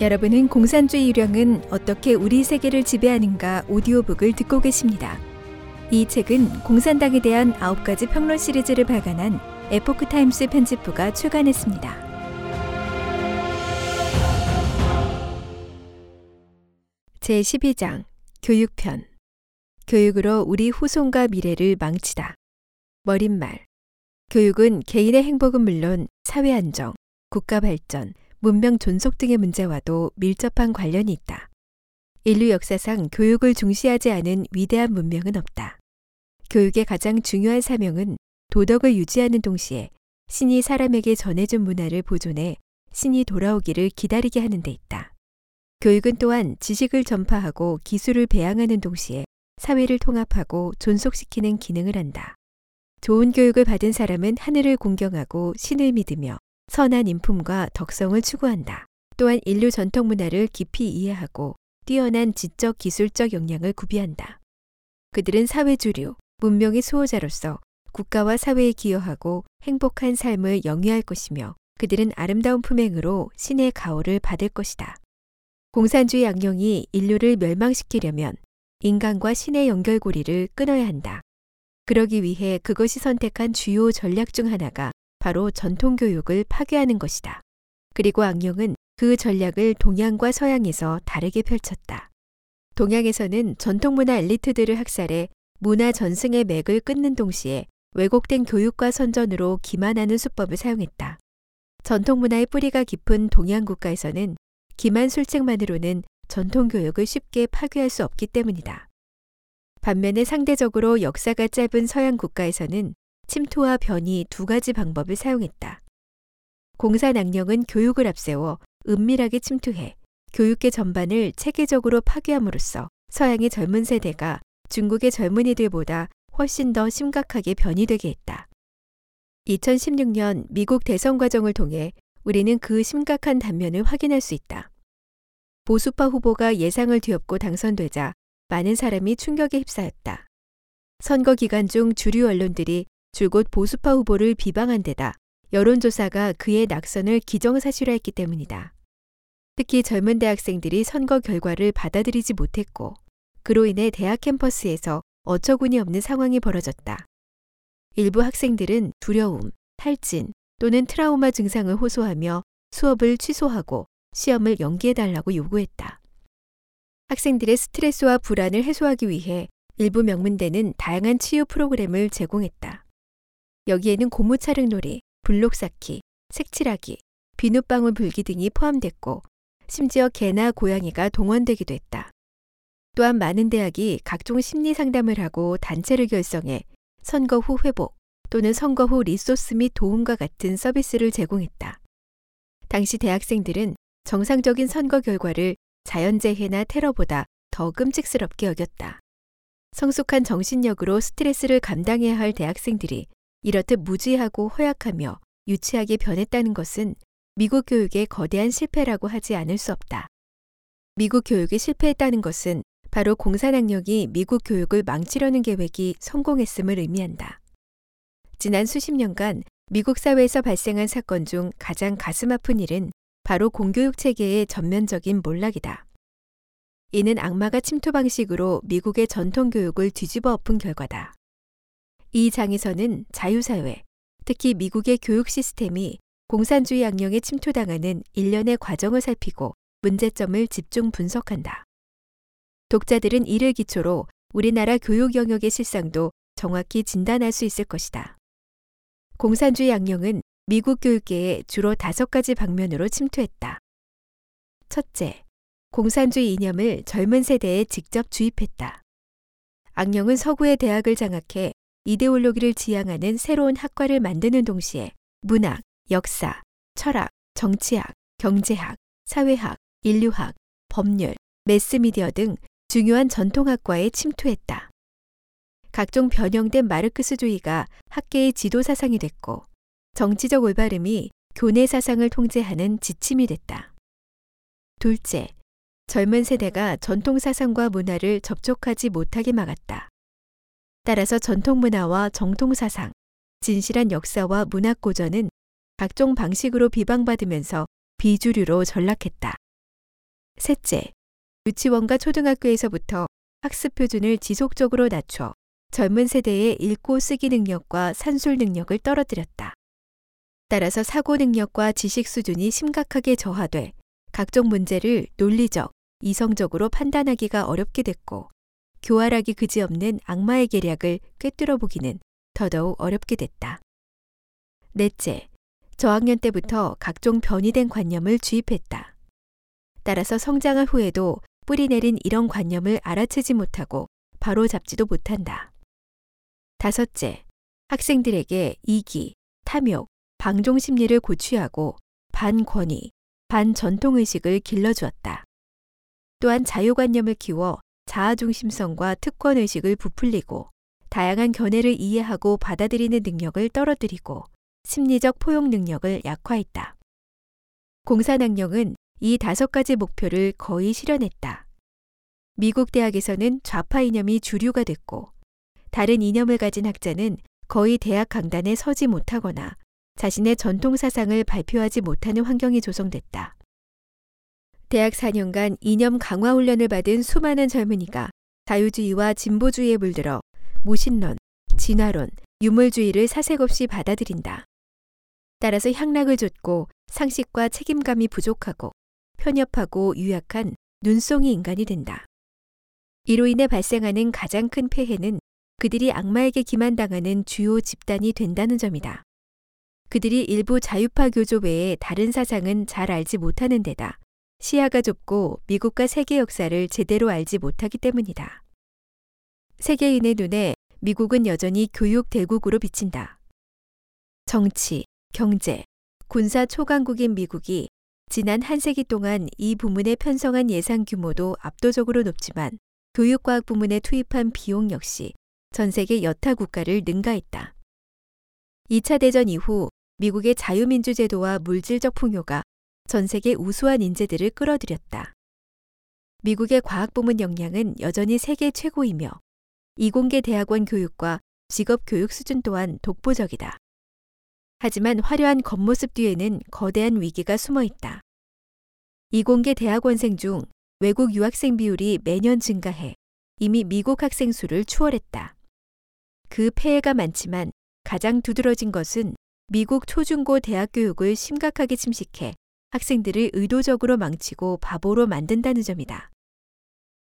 여러분은 공산주의 유령은 어떻게 우리 세계를 지배하는가 오디오북을 듣고 계십니다. 이 책은 공산당에 대한 9가지 평론 시리즈를 발간한 에포크 타임스 편집부가 출간했습니다. 제 12장 교육편 교육으로 우리 후손과 미래를 망치다. 머리말 교육은 개인의 행복은 물론 사회 안정, 국가 발전, 문명 존속 등의 문제와도 밀접한 관련이 있다. 인류 역사상 교육을 중시하지 않은 위대한 문명은 없다. 교육의 가장 중요한 사명은 도덕을 유지하는 동시에 신이 사람에게 전해준 문화를 보존해 신이 돌아오기를 기다리게 하는 데 있다. 교육은 또한 지식을 전파하고 기술을 배양하는 동시에 사회를 통합하고 존속시키는 기능을 한다. 좋은 교육을 받은 사람은 하늘을 공경하고 신을 믿으며 선한 인품과 덕성을 추구한다. 또한 인류 전통 문화를 깊이 이해하고 뛰어난 지적 기술적 역량을 구비한다. 그들은 사회 주류, 문명의 수호자로서 국가와 사회에 기여하고 행복한 삶을 영위할 것이며 그들은 아름다운 품행으로 신의 가호를 받을 것이다. 공산주의 악령이 인류를 멸망시키려면 인간과 신의 연결고리를 끊어야 한다. 그러기 위해 그것이 선택한 주요 전략 중 하나가 바로 전통교육을 파괴하는 것이다. 그리고 악령은 그 전략을 동양과 서양에서 다르게 펼쳤다. 동양에서는 전통문화 엘리트들을 학살해 문화 전승의 맥을 끊는 동시에 왜곡된 교육과 선전으로 기만하는 수법을 사용했다. 전통문화의 뿌리가 깊은 동양 국가에서는 기만 술책만으로는 전통교육을 쉽게 파괴할 수 없기 때문이다. 반면에 상대적으로 역사가 짧은 서양 국가에서는 침투와 변이 두 가지 방법을 사용했다. 공산악령은 교육을 앞세워 은밀하게 침투해 교육계 전반을 체계적으로 파괴함으로써 서양의 젊은 세대가 중국의 젊은이들보다 훨씬 더 심각하게 변이되게 했다. 2016년 미국 대선 과정을 통해 우리는 그 심각한 단면을 확인할 수 있다. 보수파 후보가 예상을 뒤엎고 당선되자 많은 사람이 충격에 휩싸였다. 선거 기간 중 주류 언론들이 줄곧 보수파 후보를 비방한 데다 여론조사가 그의 낙선을 기정사실화했기 때문이다. 특히 젊은 대학생들이 선거 결과를 받아들이지 못했고 그로 인해 대학 캠퍼스에서 어처구니 없는 상황이 벌어졌다. 일부 학생들은 두려움, 탈진 또는 트라우마 증상을 호소하며 수업을 취소하고 시험을 연기해달라고 요구했다. 학생들의 스트레스와 불안을 해소하기 위해 일부 명문대는 다양한 치유 프로그램을 제공했다. 여기에는 고무차륵놀이, 블록 쌓기, 색칠하기, 비눗방울 불기 등이 포함됐고 심지어 개나 고양이가 동원되기도 했다. 또한 많은 대학이 각종 심리 상담을 하고 단체를 결성해 선거 후 회복 또는 선거 후 리소스 및 도움과 같은 서비스를 제공했다. 당시 대학생들은 정상적인 선거 결과를 자연재해나 테러보다 더 끔찍스럽게 여겼다. 성숙한 정신력으로 스트레스를 감당해야 할 대학생들이 이렇듯 무지하고 허약하며 유치하게 변했다는 것은 미국 교육의 거대한 실패라고 하지 않을 수 없다. 미국 교육이 실패했다는 것은 바로 공산학력이 미국 교육을 망치려는 계획이 성공했음을 의미한다. 지난 수십 년간 미국 사회에서 발생한 사건 중 가장 가슴 아픈 일은 바로 공교육 체계의 전면적인 몰락이다. 이는 악마가 침투 방식으로 미국의 전통 교육을 뒤집어 엎은 결과다. 이 장에서는 자유사회, 특히 미국의 교육 시스템이 공산주의 악령에 침투당하는 일련의 과정을 살피고 문제점을 집중 분석한다. 독자들은 이를 기초로 우리나라 교육 영역의 실상도 정확히 진단할 수 있을 것이다. 공산주의 악령은 미국 교육계에 주로 다섯 가지 방면으로 침투했다. 첫째, 공산주의 이념을 젊은 세대에 직접 주입했다. 악령은 서구의 대학을 장악해 이데올로기를 지향하는 새로운 학과를 만드는 동시에 문학, 역사, 철학, 정치학, 경제학, 사회학, 인류학, 법률, 매스미디어 등 중요한 전통학과에 침투했다. 각종 변형된 마르크스주의가 학계의 지도 사상이 됐고 정치적 올바름이 교내 사상을 통제하는 지침이 됐다. 둘째, 젊은 세대가 전통 사상과 문화를 접촉하지 못하게 막았다. 따라서 전통 문화와 정통 사상, 진실한 역사와 문학 고전은 각종 방식으로 비방받으면서 비주류로 전락했다. 셋째, 유치원과 초등학교에서부터 학습 표준을 지속적으로 낮춰 젊은 세대의 읽고 쓰기 능력과 산술 능력을 떨어뜨렸다. 따라서 사고 능력과 지식 수준이 심각하게 저하돼 각종 문제를 논리적, 이성적으로 판단하기가 어렵게 됐고 교활하기 그지없는 악마의 계략을 꿰뚫어 보기는 더더욱 어렵게 됐다. 넷째, 저학년 때부터 각종 변이된 관념을 주입했다. 따라서 성장한 후에도 뿌리 내린 이런 관념을 알아채지 못하고 바로 잡지도 못한다. 다섯째, 학생들에게 이기, 탐욕, 방종 심리를 고취하고 반권위, 반전통의식을 길러주었다. 또한 자유관념을 키워 자아중심성과 특권의식을 부풀리고 다양한 견해를 이해하고 받아들이는 능력을 떨어뜨리고 심리적 포용 능력을 약화했다. 공산학령은 이 다섯 가지 목표를 거의 실현했다. 미국 대학에서는 좌파 이념이 주류가 됐고 다른 이념을 가진 학자는 거의 대학 강단에 서지 못하거나 자신의 전통 사상을 발표하지 못하는 환경이 조성됐다. 대학 4년간 이념 강화 훈련을 받은 수많은 젊은이가 자유주의와 진보주의에 물들어 무신론, 진화론, 유물주의를 사색 없이 받아들인다. 따라서 향락을 좇고 상식과 책임감이 부족하고 편협하고 유약한 눈송이 인간이 된다. 이로 인해 발생하는 가장 큰 폐해는 그들이 악마에게 기만당하는 주요 집단이 된다는 점이다. 그들이 일부 자유파 교조 외에 다른 사상은 잘 알지 못하는 데다 시야가 좁고 미국과 세계 역사를 제대로 알지 못하기 때문이다. 세계인의 눈에 미국은 여전히 교육 대국으로 비친다. 정치, 경제, 군사 초강국인 미국이 지난 한 세기 동안 이 부문에 편성한 예산 규모도 압도적으로 높지만 교육과학 부문에 투입한 비용 역시 전 세계 여타 국가를 능가했다. 2차 대전 이후 미국의 자유민주제도와 물질적 풍요가 전 세계 우수한 인재들을 끌어들였다. 미국의 과학 부문 역량은 여전히 세계 최고이며 이공계 대학원 교육과 직업 교육 수준 또한 독보적이다. 하지만 화려한 겉모습 뒤에는 거대한 위기가 숨어 있다. 이공계 대학원생 중 외국 유학생 비율이 매년 증가해 이미 미국 학생 수를 추월했다. 그 폐해가 많지만 가장 두드러진 것은 미국 초중고 대학 교육을 심각하게 침식해 학생들을 의도적으로 망치고 바보로 만든다는 점이다.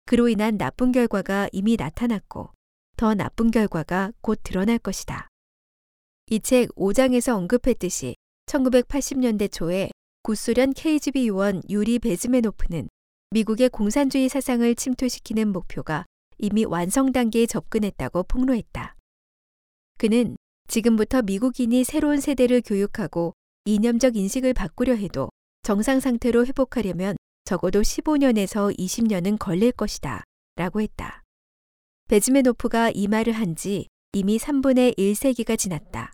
그로 인한 나쁜 결과가 이미 나타났고 더 나쁜 결과가 곧 드러날 것이다. 이 책 5장에서 언급했듯이 1980년대 초에 구소련 KGB 요원 유리 베즈메노프는 미국의 공산주의 사상을 침투시키는 목표가 이미 완성 단계에 접근했다고 폭로했다. 그는 지금부터 미국인이 새로운 세대를 교육하고 이념적 인식을 바꾸려 해도 정상 상태로 회복하려면 적어도 15년에서 20년은 걸릴 것이다. 라고 했다. 베즈메노프가 이 말을 한 지 이미 3분의 1세기가 지났다.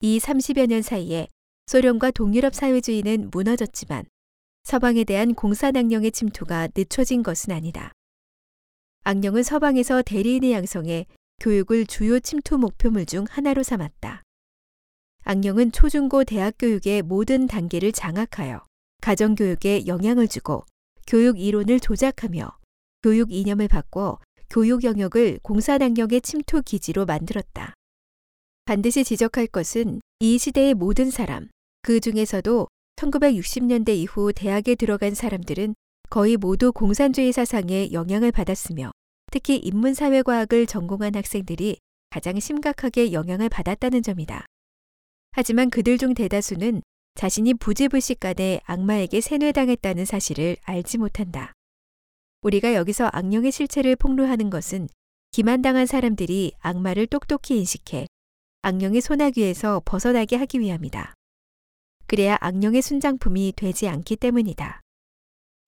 이 30여 년 사이에 소련과 동유럽 사회주의는 무너졌지만 서방에 대한 공산 악령의 침투가 늦춰진 것은 아니다. 악령은 서방에서 대리인의 양성에 교육을 주요 침투 목표물 중 하나로 삼았다. 악령은 초중고 대학 교육의 모든 단계를 장악하여 가정교육에 영향을 주고 교육 이론을 조작하며 교육 이념을 바꿔 교육 영역을 공산악령의 침투 기지로 만들었다. 반드시 지적할 것은 이 시대의 모든 사람, 그 중에서도 1960년대 이후 대학에 들어간 사람들은 거의 모두 공산주의 사상에 영향을 받았으며 특히 인문사회과학을 전공한 학생들이 가장 심각하게 영향을 받았다는 점이다. 하지만 그들 중 대다수는 자신이 부지불식간에 악마에게 세뇌당했다는 사실을 알지 못한다. 우리가 여기서 악령의 실체를 폭로하는 것은 기만당한 사람들이 악마를 똑똑히 인식해 악령의 소나귀에서 벗어나게 하기 위함이다. 그래야 악령의 순장품이 되지 않기 때문이다.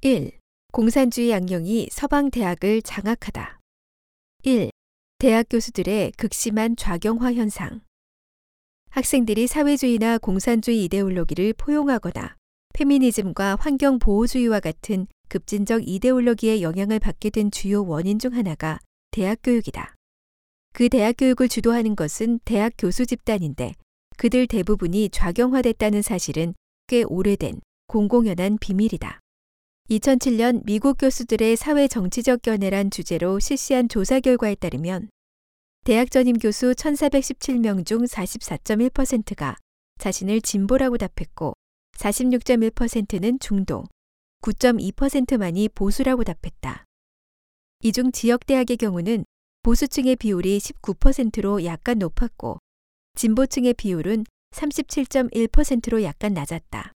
1. 공산주의 악령이 서방 대학을 장악하다. 1. 대학 교수들의 극심한 좌경화 현상. 학생들이 사회주의나 공산주의 이데올로기를 포용하거나 페미니즘과 환경보호주의와 같은 급진적 이데올로기의 영향을 받게 된 주요 원인 중 하나가 대학 교육이다. 그 대학 교육을 주도하는 것은 대학 교수 집단인데 그들 대부분이 좌경화됐다는 사실은 꽤 오래된 공공연한 비밀이다. 2007년 미국 교수들의 사회 정치적 견해란 주제로 실시한 조사 결과에 따르면 대학 전임 교수 1417명 중 44.1%가 자신을 진보라고 답했고 46.1%는 중도, 9.2%만이 보수라고 답했다. 이 중 지역 대학의 경우는 보수층의 비율이 19%로 약간 높았고 진보층의 비율은 37.1%로 약간 낮았다.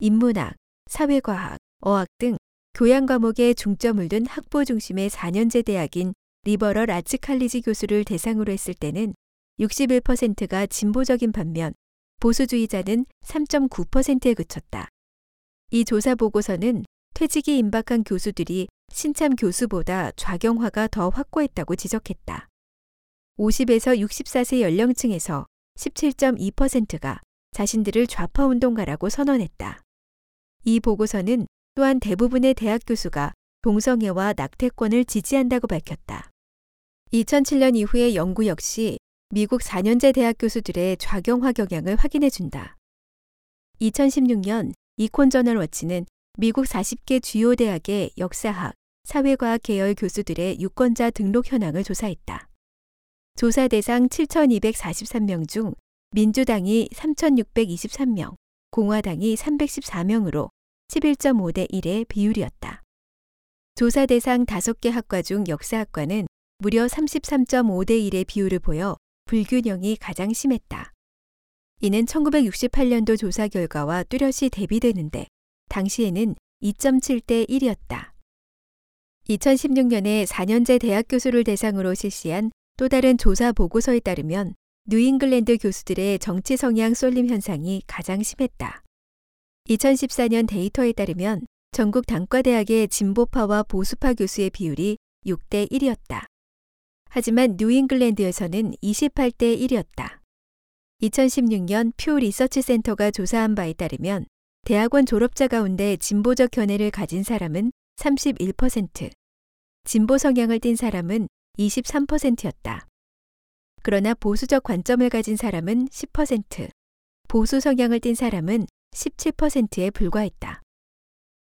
인문학, 사회과학, 어학 등 교양 과목에 중점을 둔 학부 중심의 4년제 대학인 리버럴 아츠 칼리지 교수를 대상으로 했을 때는 61%가 진보적인 반면 보수주의자는 3.9%에 그쳤다. 이 조사 보고서는 퇴직이 임박한 교수들이 신참 교수보다 좌경화가 더 확고했다고 지적했다. 50에서 64세 연령층에서 17.2%가 자신들을 좌파 운동가라고 선언했다. 이 보고서는 또한 대부분의 대학 교수가 동성애와 낙태권을 지지한다고 밝혔다. 2007년 이후의 연구 역시 미국 4년제 대학 교수들의 좌경화 경향을 확인해 준다. 2016년 이콘 저널 워치는 미국 40개 주요 대학의 역사학, 사회과학 계열 교수들의 유권자 등록 현황을 조사했다. 조사 대상 7,243명 중 민주당이 3,623명, 공화당이 314명으로 11.5대 1의 비율이었다. 조사 대상 5개 학과 중 역사학과는 무려 33.5대 1의 비율을 보여 불균형이 가장 심했다. 이는 1968년도 조사 결과와 뚜렷이 대비되는데 당시에는 2.7대 1이었다. 2016년에 4년제 대학 교수를 대상으로 실시한 또 다른 조사 보고서에 따르면 뉴잉글랜드 교수들의 정치 성향 쏠림 현상이 가장 심했다. 2014년 데이터에 따르면 전국 단과대학의 진보파와 보수파 교수의 비율이 6대 1이었다. 하지만 뉴잉글랜드에서는 28대 1이었다. 2016년 퓨 리서치 센터가 조사한 바에 따르면 대학원 졸업자 가운데 진보적 견해를 가진 사람은 31%, 진보 성향을 띤 사람은 23%였다. 그러나 보수적 관점을 가진 사람은 10%, 보수 성향을 띤 사람은 17%에 불과했다.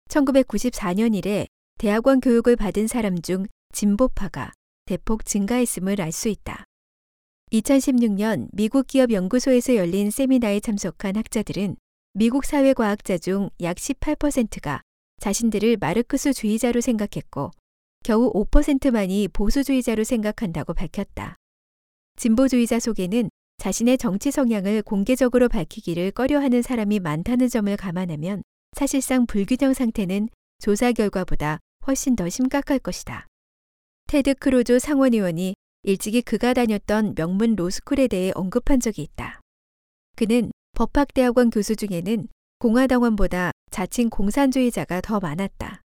1994년 이래 대학원 교육을 받은 사람 중 진보파가 대폭 증가했음을 알 수 있다. 2016년 미국 기업 연구소에서 열린 세미나에 참석한 학자들은 미국 사회과학자 중 약 18%가 자신들을 마르크스주의자로 생각했고 겨우 5%만이 보수주의자로 생각한다고 밝혔다. 진보주의자 속에는 자신의 정치 성향을 공개적으로 밝히기를 꺼려하는 사람이 많다는 점을 감안하면 사실상 불균형 상태는 조사 결과보다 훨씬 더 심각할 것이다. 테드 크루즈 상원의원이 일찍이 그가 다녔던 명문 로스쿨에 대해 언급한 적이 있다. 그는 법학대학원 교수 중에는 공화당원보다 자칭 공산주의자가 더 많았다.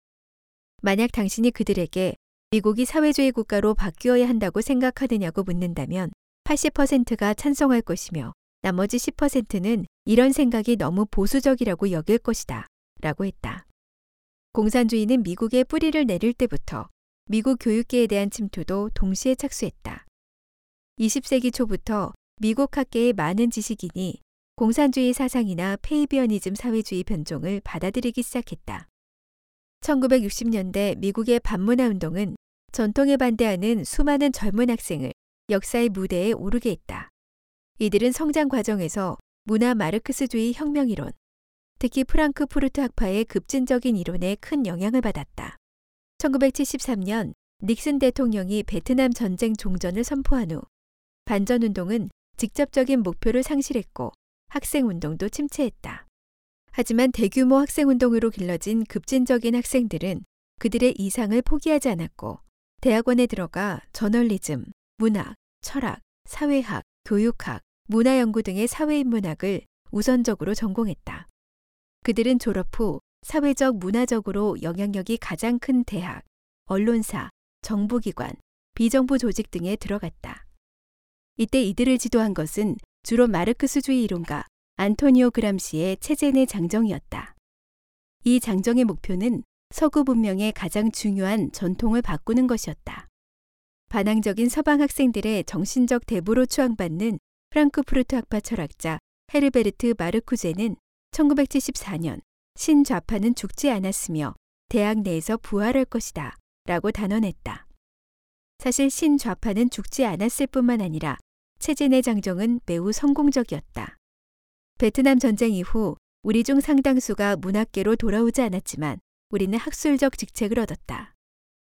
만약 당신이 그들에게 미국이 사회주의 국가로 바뀌어야 한다고 생각하느냐고 묻는다면 80%가 찬성할 것이며 나머지 10%는 이런 생각이 너무 보수적이라고 여길 것이다. 라고 했다. 공산주의는 미국의 뿌리를 내릴 때부터 미국 교육계에 대한 침투도 동시에 착수했다. 20세기 초부터 미국 학계의 많은 지식인이 공산주의 사상이나 페이비어니즘 사회주의 변종을 받아들이기 시작했다. 1960년대 미국의 반문화 운동은 전통에 반대하는 수많은 젊은 학생을 역사의 무대에 오르게 했다. 이들은 성장 과정에서 문화 마르크스주의 혁명 이론, 특히 프랑크푸르트 학파의 급진적인 이론에 큰 영향을 받았다. 1973년 닉슨 대통령이 베트남 전쟁 종전을 선포한 후 반전 운동은 직접적인 목표를 상실했고 학생 운동도 침체했다. 하지만 대규모 학생 운동으로 길러진 급진적인 학생들은 그들의 이상을 포기하지 않았고 대학원에 들어가 저널리즘, 문학, 철학, 사회학, 교육학, 문화연구 등의 사회인문학을 우선적으로 전공했다. 그들은 졸업 후 사회적 문화적으로 영향력이 가장 큰 대학, 언론사, 정부기관, 비정부 조직 등에 들어갔다. 이때 이들을 지도한 것은 주로 마르크스주의 이론가 안토니오 그람시의 체제 내 장정이었다. 이 장정의 목표는 서구 문명의 가장 중요한 전통을 바꾸는 것이었다. 반항적인 서방 학생들의 정신적 대부로 추앙받는 프랑크푸르트 학파 철학자 헤르베르트 마르쿠제는 1974년 신좌파는 죽지 않았으며 대학 내에서 부활할 것이다. 라고 단언했다. 사실 신좌파는 죽지 않았을 뿐만 아니라 체제 내 장정은 매우 성공적이었다. 베트남 전쟁 이후 우리 중 상당수가 문학계로 돌아오지 않았지만 우리는 학술적 직책을 얻었다.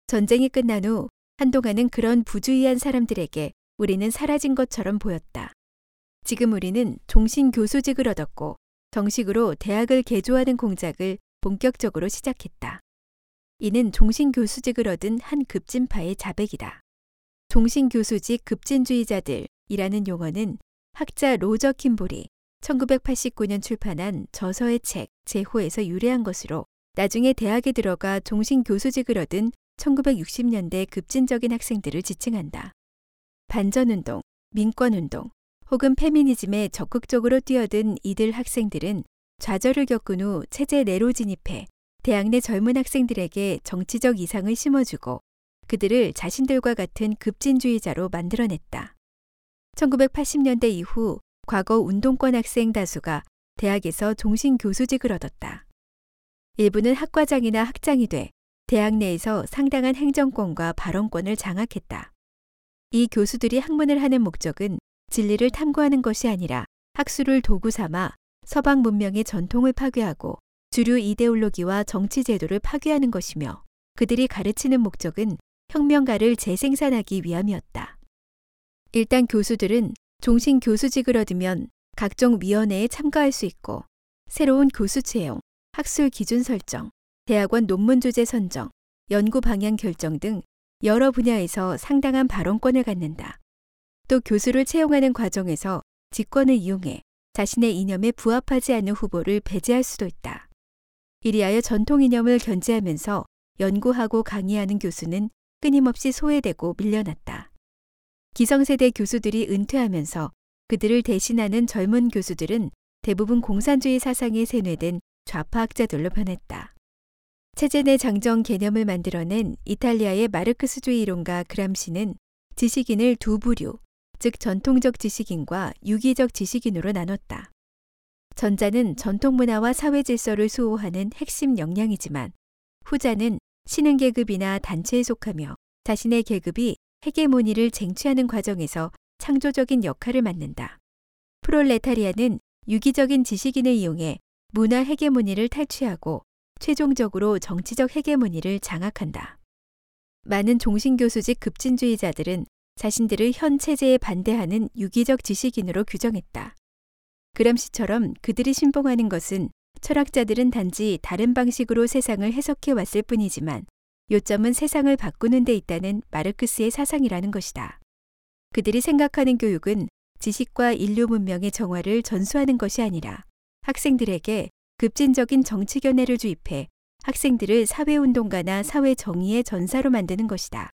전쟁이 끝난 후 한동안은 그런 부주의한 사람들에게 우리는 사라진 것처럼 보였다. 지금 우리는 종신 교수직을 얻었고 정식으로 대학을 개조하는 공작을 본격적으로 시작했다. 이는 종신 교수직을 얻은 한 급진파의 자백이다. 종신 교수직 급진주의자들이라는 용어는 학자 로저 킴볼이 1989년 출판한 저서의 책 제호에서 유래한 것으로 나중에 대학에 들어가 종신 교수직을 얻은 1960년대 급진적인 학생들을 지칭한다. 반전운동, 민권운동, 혹은 페미니즘에 적극적으로 뛰어든 이들 학생들은 좌절을 겪은 후 체제 내로 진입해 대학 내 젊은 학생들에게 정치적 이상을 심어주고 그들을 자신들과 같은 급진주의자로 만들어냈다. 1980년대 이후 과거 운동권 학생 다수가 대학에서 종신 교수직을 얻었다. 일부는 학과장이나 학장이 돼 대학 내에서 상당한 행정권과 발언권을 장악했다. 이 교수들이 학문을 하는 목적은 진리를 탐구하는 것이 아니라 학술을 도구 삼아 서방 문명의 전통을 파괴하고 주류 이데올로기와 정치 제도를 파괴하는 것이며 그들이 가르치는 목적은 혁명가를 재생산하기 위함이었다. 일단 교수들은 종신 교수직을 얻으면 각종 위원회에 참가할 수 있고 새로운 교수 채용, 학술 기준 설정, 대학원 논문 주제 선정, 연구 방향 결정 등 여러 분야에서 상당한 발언권을 갖는다. 또 교수를 채용하는 과정에서 직권을 이용해 자신의 이념에 부합하지 않는 후보를 배제할 수도 있다. 이리하여 전통 이념을 견제하면서 연구하고 강의하는 교수는 끊임없이 소외되고 밀려났다. 기성세대 교수들이 은퇴하면서 그들을 대신하는 젊은 교수들은 대부분 공산주의 사상에 세뇌된 좌파학자들로 변했다. 체제 내 장정 개념을 만들어낸 이탈리아의 마르크스주의 이론가 그람시는 지식인을 두 부류, 즉 전통적 지식인과 유기적 지식인으로 나눴다. 전자는 전통 문화와 사회 질서를 수호하는 핵심 역량이지만 후자는 신흥 계급이나 단체에 속하며 자신의 계급이 헤게모니를 쟁취하는 과정에서 창조적인 역할을 맡는다. 프롤레타리아는 유기적인 지식인을 이용해 문화 헤게모니를 탈취하고 최종적으로 정치적 헤게모니를 장악한다. 많은 종신교수직 급진주의자들은 자신들을 현 체제에 반대하는 유기적 지식인으로 규정했다. 그람시처럼 그들이 신봉하는 것은 철학자들은 단지 다른 방식으로 세상을 해석해 왔을 뿐이지만 요점은 세상을 바꾸는 데 있다는 마르크스의 사상이라는 것이다. 그들이 생각하는 교육은 지식과 인류 문명의 정화를 전수하는 것이 아니라 학생들에게 급진적인 정치 견해를 주입해 학생들을 사회운동가나 사회 정의의 전사로 만드는 것이다.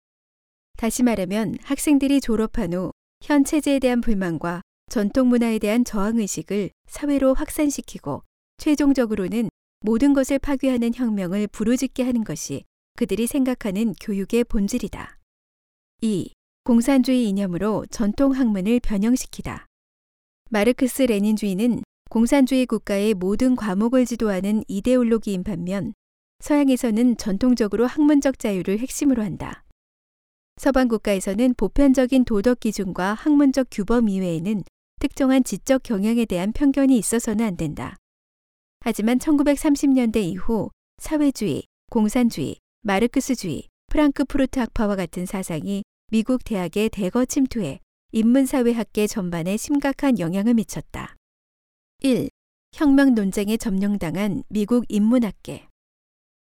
다시 말하면 학생들이 졸업한 후 현 체제에 대한 불만과 전통 문화에 대한 저항의식을 사회로 확산시키고 최종적으로는 모든 것을 파괴하는 혁명을 부르짖게 하는 것이 그들이 생각하는 교육의 본질이다. 2. 공산주의 이념으로 전통 학문을 변형시키다. 마르크스 레닌주의는 공산주의 국가의 모든 과목을 지도하는 이데올로기인 반면 서양에서는 전통적으로 학문적 자유를 핵심으로 한다. 서방 국가에서는 보편적인 도덕 기준과 학문적 규범 이외에는 특정한 지적 경향에 대한 편견이 있어서는 안 된다. 하지만 1930년대 이후 사회주의, 공산주의, 마르크스주의, 프랑크푸르트 학파와 같은 사상이 미국 대학에 대거 침투해 인문사회학계 전반에 심각한 영향을 미쳤다. 1. 혁명 논쟁에 점령당한 미국 인문학계.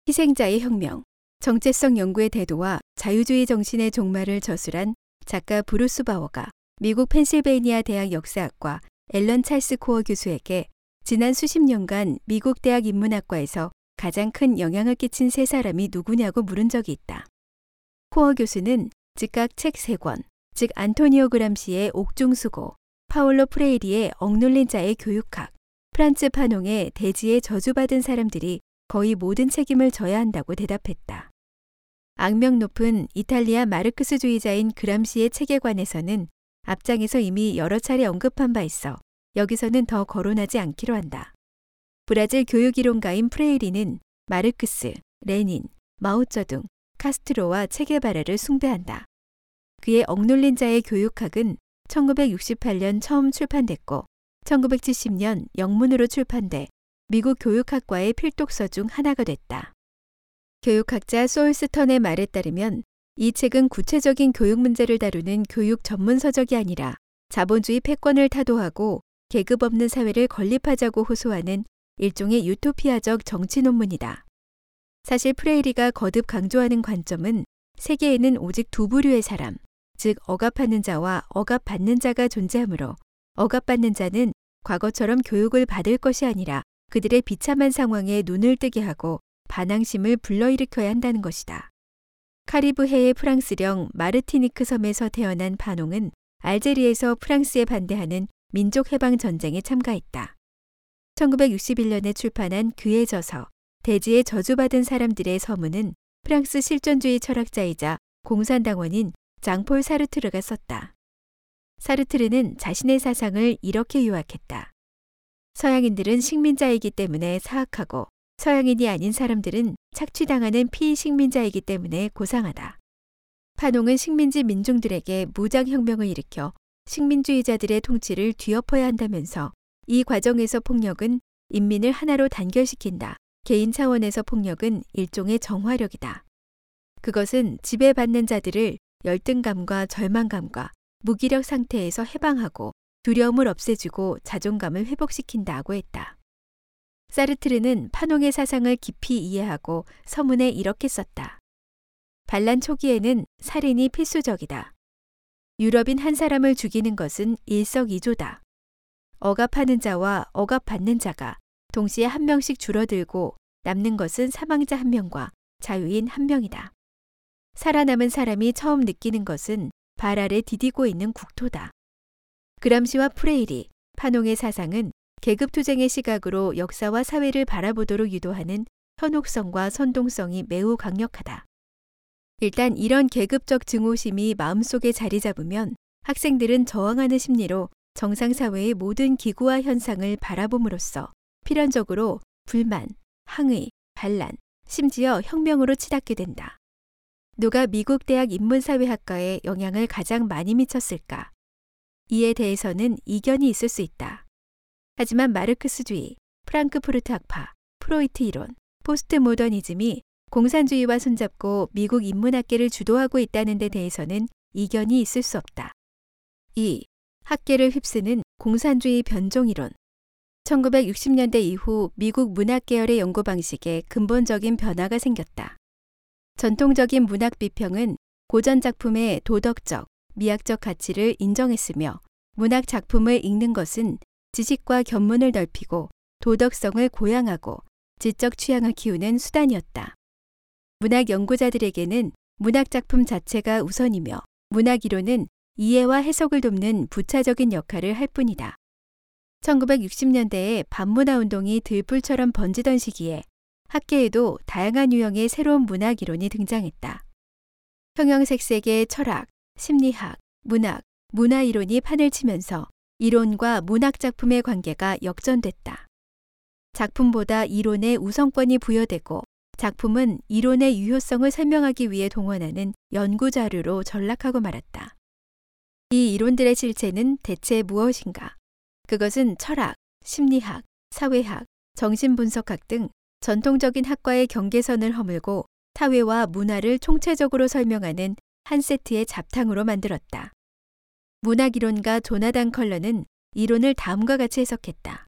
희생자의 혁명. 정체성 연구의 대도와 자유주의 정신의 종말을 저술한 작가 브루스 바워가 미국 펜실베이니아 대학 역사학과 앨런 찰스 코어 교수에게 지난 수십 년간 미국 대학 인문학과에서 가장 큰 영향을 끼친 세 사람이 누구냐고 물은 적이 있다. 코어 교수는 즉각 책 세 권, 즉 안토니오 그람시의 옥중수고, 파울로 프레이리의 억눌린 자의 교육학, 프란츠 파농의 대지의 저주받은 사람들이 거의 모든 책임을 져야 한다고 대답했다. 악명 높은 이탈리아 마르크스주의자인 그람시의 책에 관해서는 앞장에서 이미 여러 차례 언급한 바 있어 여기서는 더 거론하지 않기로 한다. 브라질 교육이론가인 프레이리는 마르크스, 레닌, 마오쩌둥, 카스트로와 체게바라를 숭배한다. 그의 억눌린 자의 교육학은 1968년 처음 출판됐고 1970년 영문으로 출판돼 미국 교육학과의 필독서 중 하나가 됐다. 교육학자 소울스턴의 말에 따르면 이 책은 구체적인 교육 문제를 다루는 교육 전문 서적이 아니라 자본주의 패권을 타도하고 계급 없는 사회를 건립하자고 호소하는 일종의 유토피아적 정치 논문이다. 사실 프레이리가 거듭 강조하는 관점은 세계에는 오직 두 부류의 사람, 즉 억압하는 자와 억압받는 자가 존재하므로 억압받는 자는 과거처럼 교육을 받을 것이 아니라 그들의 비참한 상황에 눈을 뜨게 하고 반항심을 불러일으켜야 한다는 것이다. 카리브해의 프랑스령 마르티니크 섬에서 태어난 파농은 알제리에서 프랑스에 반대하는 민족 해방 전쟁에 참가했다. 1961년에 출판한 그의 저서 대지에 저주받은 사람들의 서문은 프랑스 실존주의 철학자이자 공산당원인 장폴 사르트르가 썼다. 사르트르는 자신의 사상을 이렇게 요약했다. 서양인들은 식민자이기 때문에 사악하고 서양인이 아닌 사람들은 착취당하는 피식민자이기 때문에 고상하다. 파농은 식민지 민중들에게 무장혁명을 일으켜 식민주의자들의 통치를 뒤엎어야 한다면서 이 과정에서 폭력은 인민을 하나로 단결시킨다. 개인 차원에서 폭력은 일종의 정화력이다. 그것은 지배받는 자들을 열등감과 절망감과 무기력 상태에서 해방하고 두려움을 없애주고 자존감을 회복시킨다고 했다. 사르트르는 파농의 사상을 깊이 이해하고 서문에 이렇게 썼다. 반란 초기에는 살인이 필수적이다. 유럽인 한 사람을 죽이는 것은 일석이조다. 억압하는 자와 억압받는 자가 동시에 한 명씩 줄어들고 남는 것은 사망자 한 명과 자유인 한 명이다. 살아남은 사람이 처음 느끼는 것은 발 아래 디디고 있는 국토다. 그람시와 프레이리, 파농의 사상은 계급투쟁의 시각으로 역사와 사회를 바라보도록 유도하는 현혹성과 선동성이 매우 강력하다. 일단 이런 계급적 증오심이 마음속에 자리 잡으면 학생들은 저항하는 심리로 정상사회의 모든 기구와 현상을 바라봄으로써 필연적으로 불만, 항의, 반란, 심지어 혁명으로 치닫게 된다. 누가 미국 대학 인문사회학과에 영향을 가장 많이 미쳤을까? 이에 대해서는 이견이 있을 수 있다. 하지만 마르크스주의, 프랑크푸르트 학파, 프로이트 이론, 포스트 모더니즘이 공산주의와 손잡고 미국 인문학계를 주도하고 있다는 데 대해서는 이견이 있을 수 없다. 2. 학계를 휩쓰는 공산주의 변종 이론. 1960년대 이후 미국 문학 계열의 연구 방식에 근본적인 변화가 생겼다. 전통적인 문학 비평은 고전 작품의 도덕적, 미학적 가치를 인정했으며 문학 작품을 읽는 것은 지식과 견문을 넓히고 도덕성을 고양하고 지적 취향을 키우는 수단이었다. 문학 연구자들에게는 문학 작품 자체가 우선이며 문학 이론은 이해와 해석을 돕는 부차적인 역할을 할 뿐이다. 1960년대에 반문화 운동이 들불처럼 번지던 시기에 학계에도 다양한 유형의 새로운 문학 이론이 등장했다. 형형색색의 철학, 심리학, 문학, 문화 이론이 판을 치면서 이론과 문학 작품의 관계가 역전됐다. 작품보다 이론의 우선권이 부여되고 작품은 이론의 유효성을 설명하기 위해 동원하는 연구 자료로 전락하고 말았다. 이 이론들의 실체는 대체 무엇인가? 그것은 철학, 심리학, 사회학, 정신분석학 등 전통적인 학과의 경계선을 허물고 사회와 문화를 총체적으로 설명하는 한 세트의 잡탕으로 만들었다. 문학이론가 조나단 컬러는 이론을 다음과 같이 해석했다.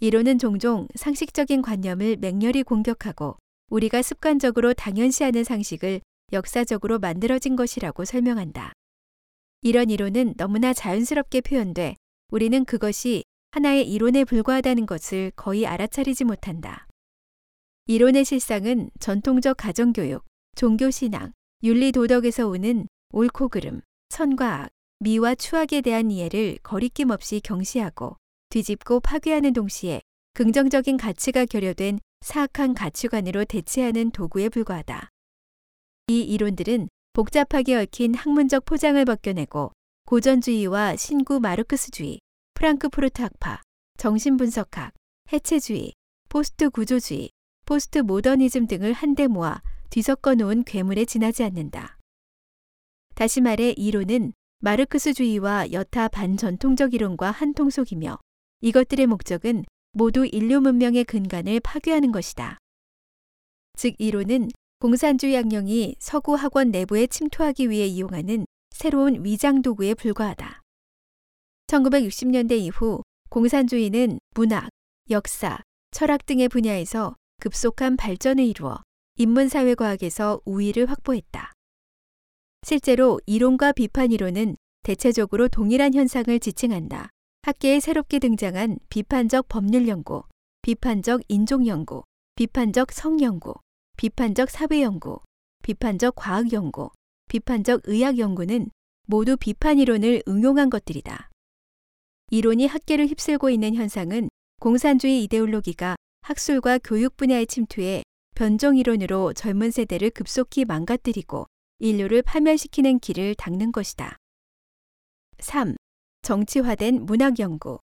이론은 종종 상식적인 관념을 맹렬히 공격하고 우리가 습관적으로 당연시하는 상식을 역사적으로 만들어진 것이라고 설명한다. 이런 이론은 너무나 자연스럽게 표현돼 우리는 그것이 하나의 이론에 불과하다는 것을 거의 알아차리지 못한다. 이론의 실상은 전통적 가정교육, 종교신앙, 윤리도덕에서 오는 옳고 그름, 선과 악, 미와 추악에 대한 이해를 거리낌 없이 경시하고 뒤집고 파괴하는 동시에 긍정적인 가치가 결여된 사악한 가치관으로 대체하는 도구에 불과하다. 이 이론들은 복잡하게 얽힌 학문적 포장을 벗겨내고 고전주의와 신구 마르크스주의, 프랑크푸르트 학파, 정신분석학, 해체주의, 포스트 구조주의, 포스트 모더니즘 등을 한데 모아 뒤섞어 놓은 괴물에 지나지 않는다. 다시 말해 이론은 마르크스주의와 여타 반전통적 이론과 한통속이며 이것들의 목적은 모두 인류 문명의 근간을 파괴하는 것이다. 즉 이론은 공산주의 악령이 서구 학원 내부에 침투하기 위해 이용하는 새로운 위장 도구에 불과하다. 1960년대 이후 공산주의는 문학, 역사, 철학 등의 분야에서 급속한 발전을 이루어 인문사회과학에서 우위를 확보했다. 실제로 이론과 비판 이론은 대체적으로 동일한 현상을 지칭한다. 학계에 새롭게 등장한 비판적 법률 연구, 비판적 인종 연구, 비판적 성 연구, 비판적 사회 연구, 비판적 과학 연구, 비판적 의학 연구는 모두 비판 이론을 응용한 것들이다. 이론이 학계를 휩쓸고 있는 현상은 공산주의 이데올로기가 학술과 교육 분야에 침투해 변종 이론으로 젊은 세대를 급속히 망가뜨리고 인류를 파멸시키는 길을 닦는 것이다. 3. 정치화된 문학 연구.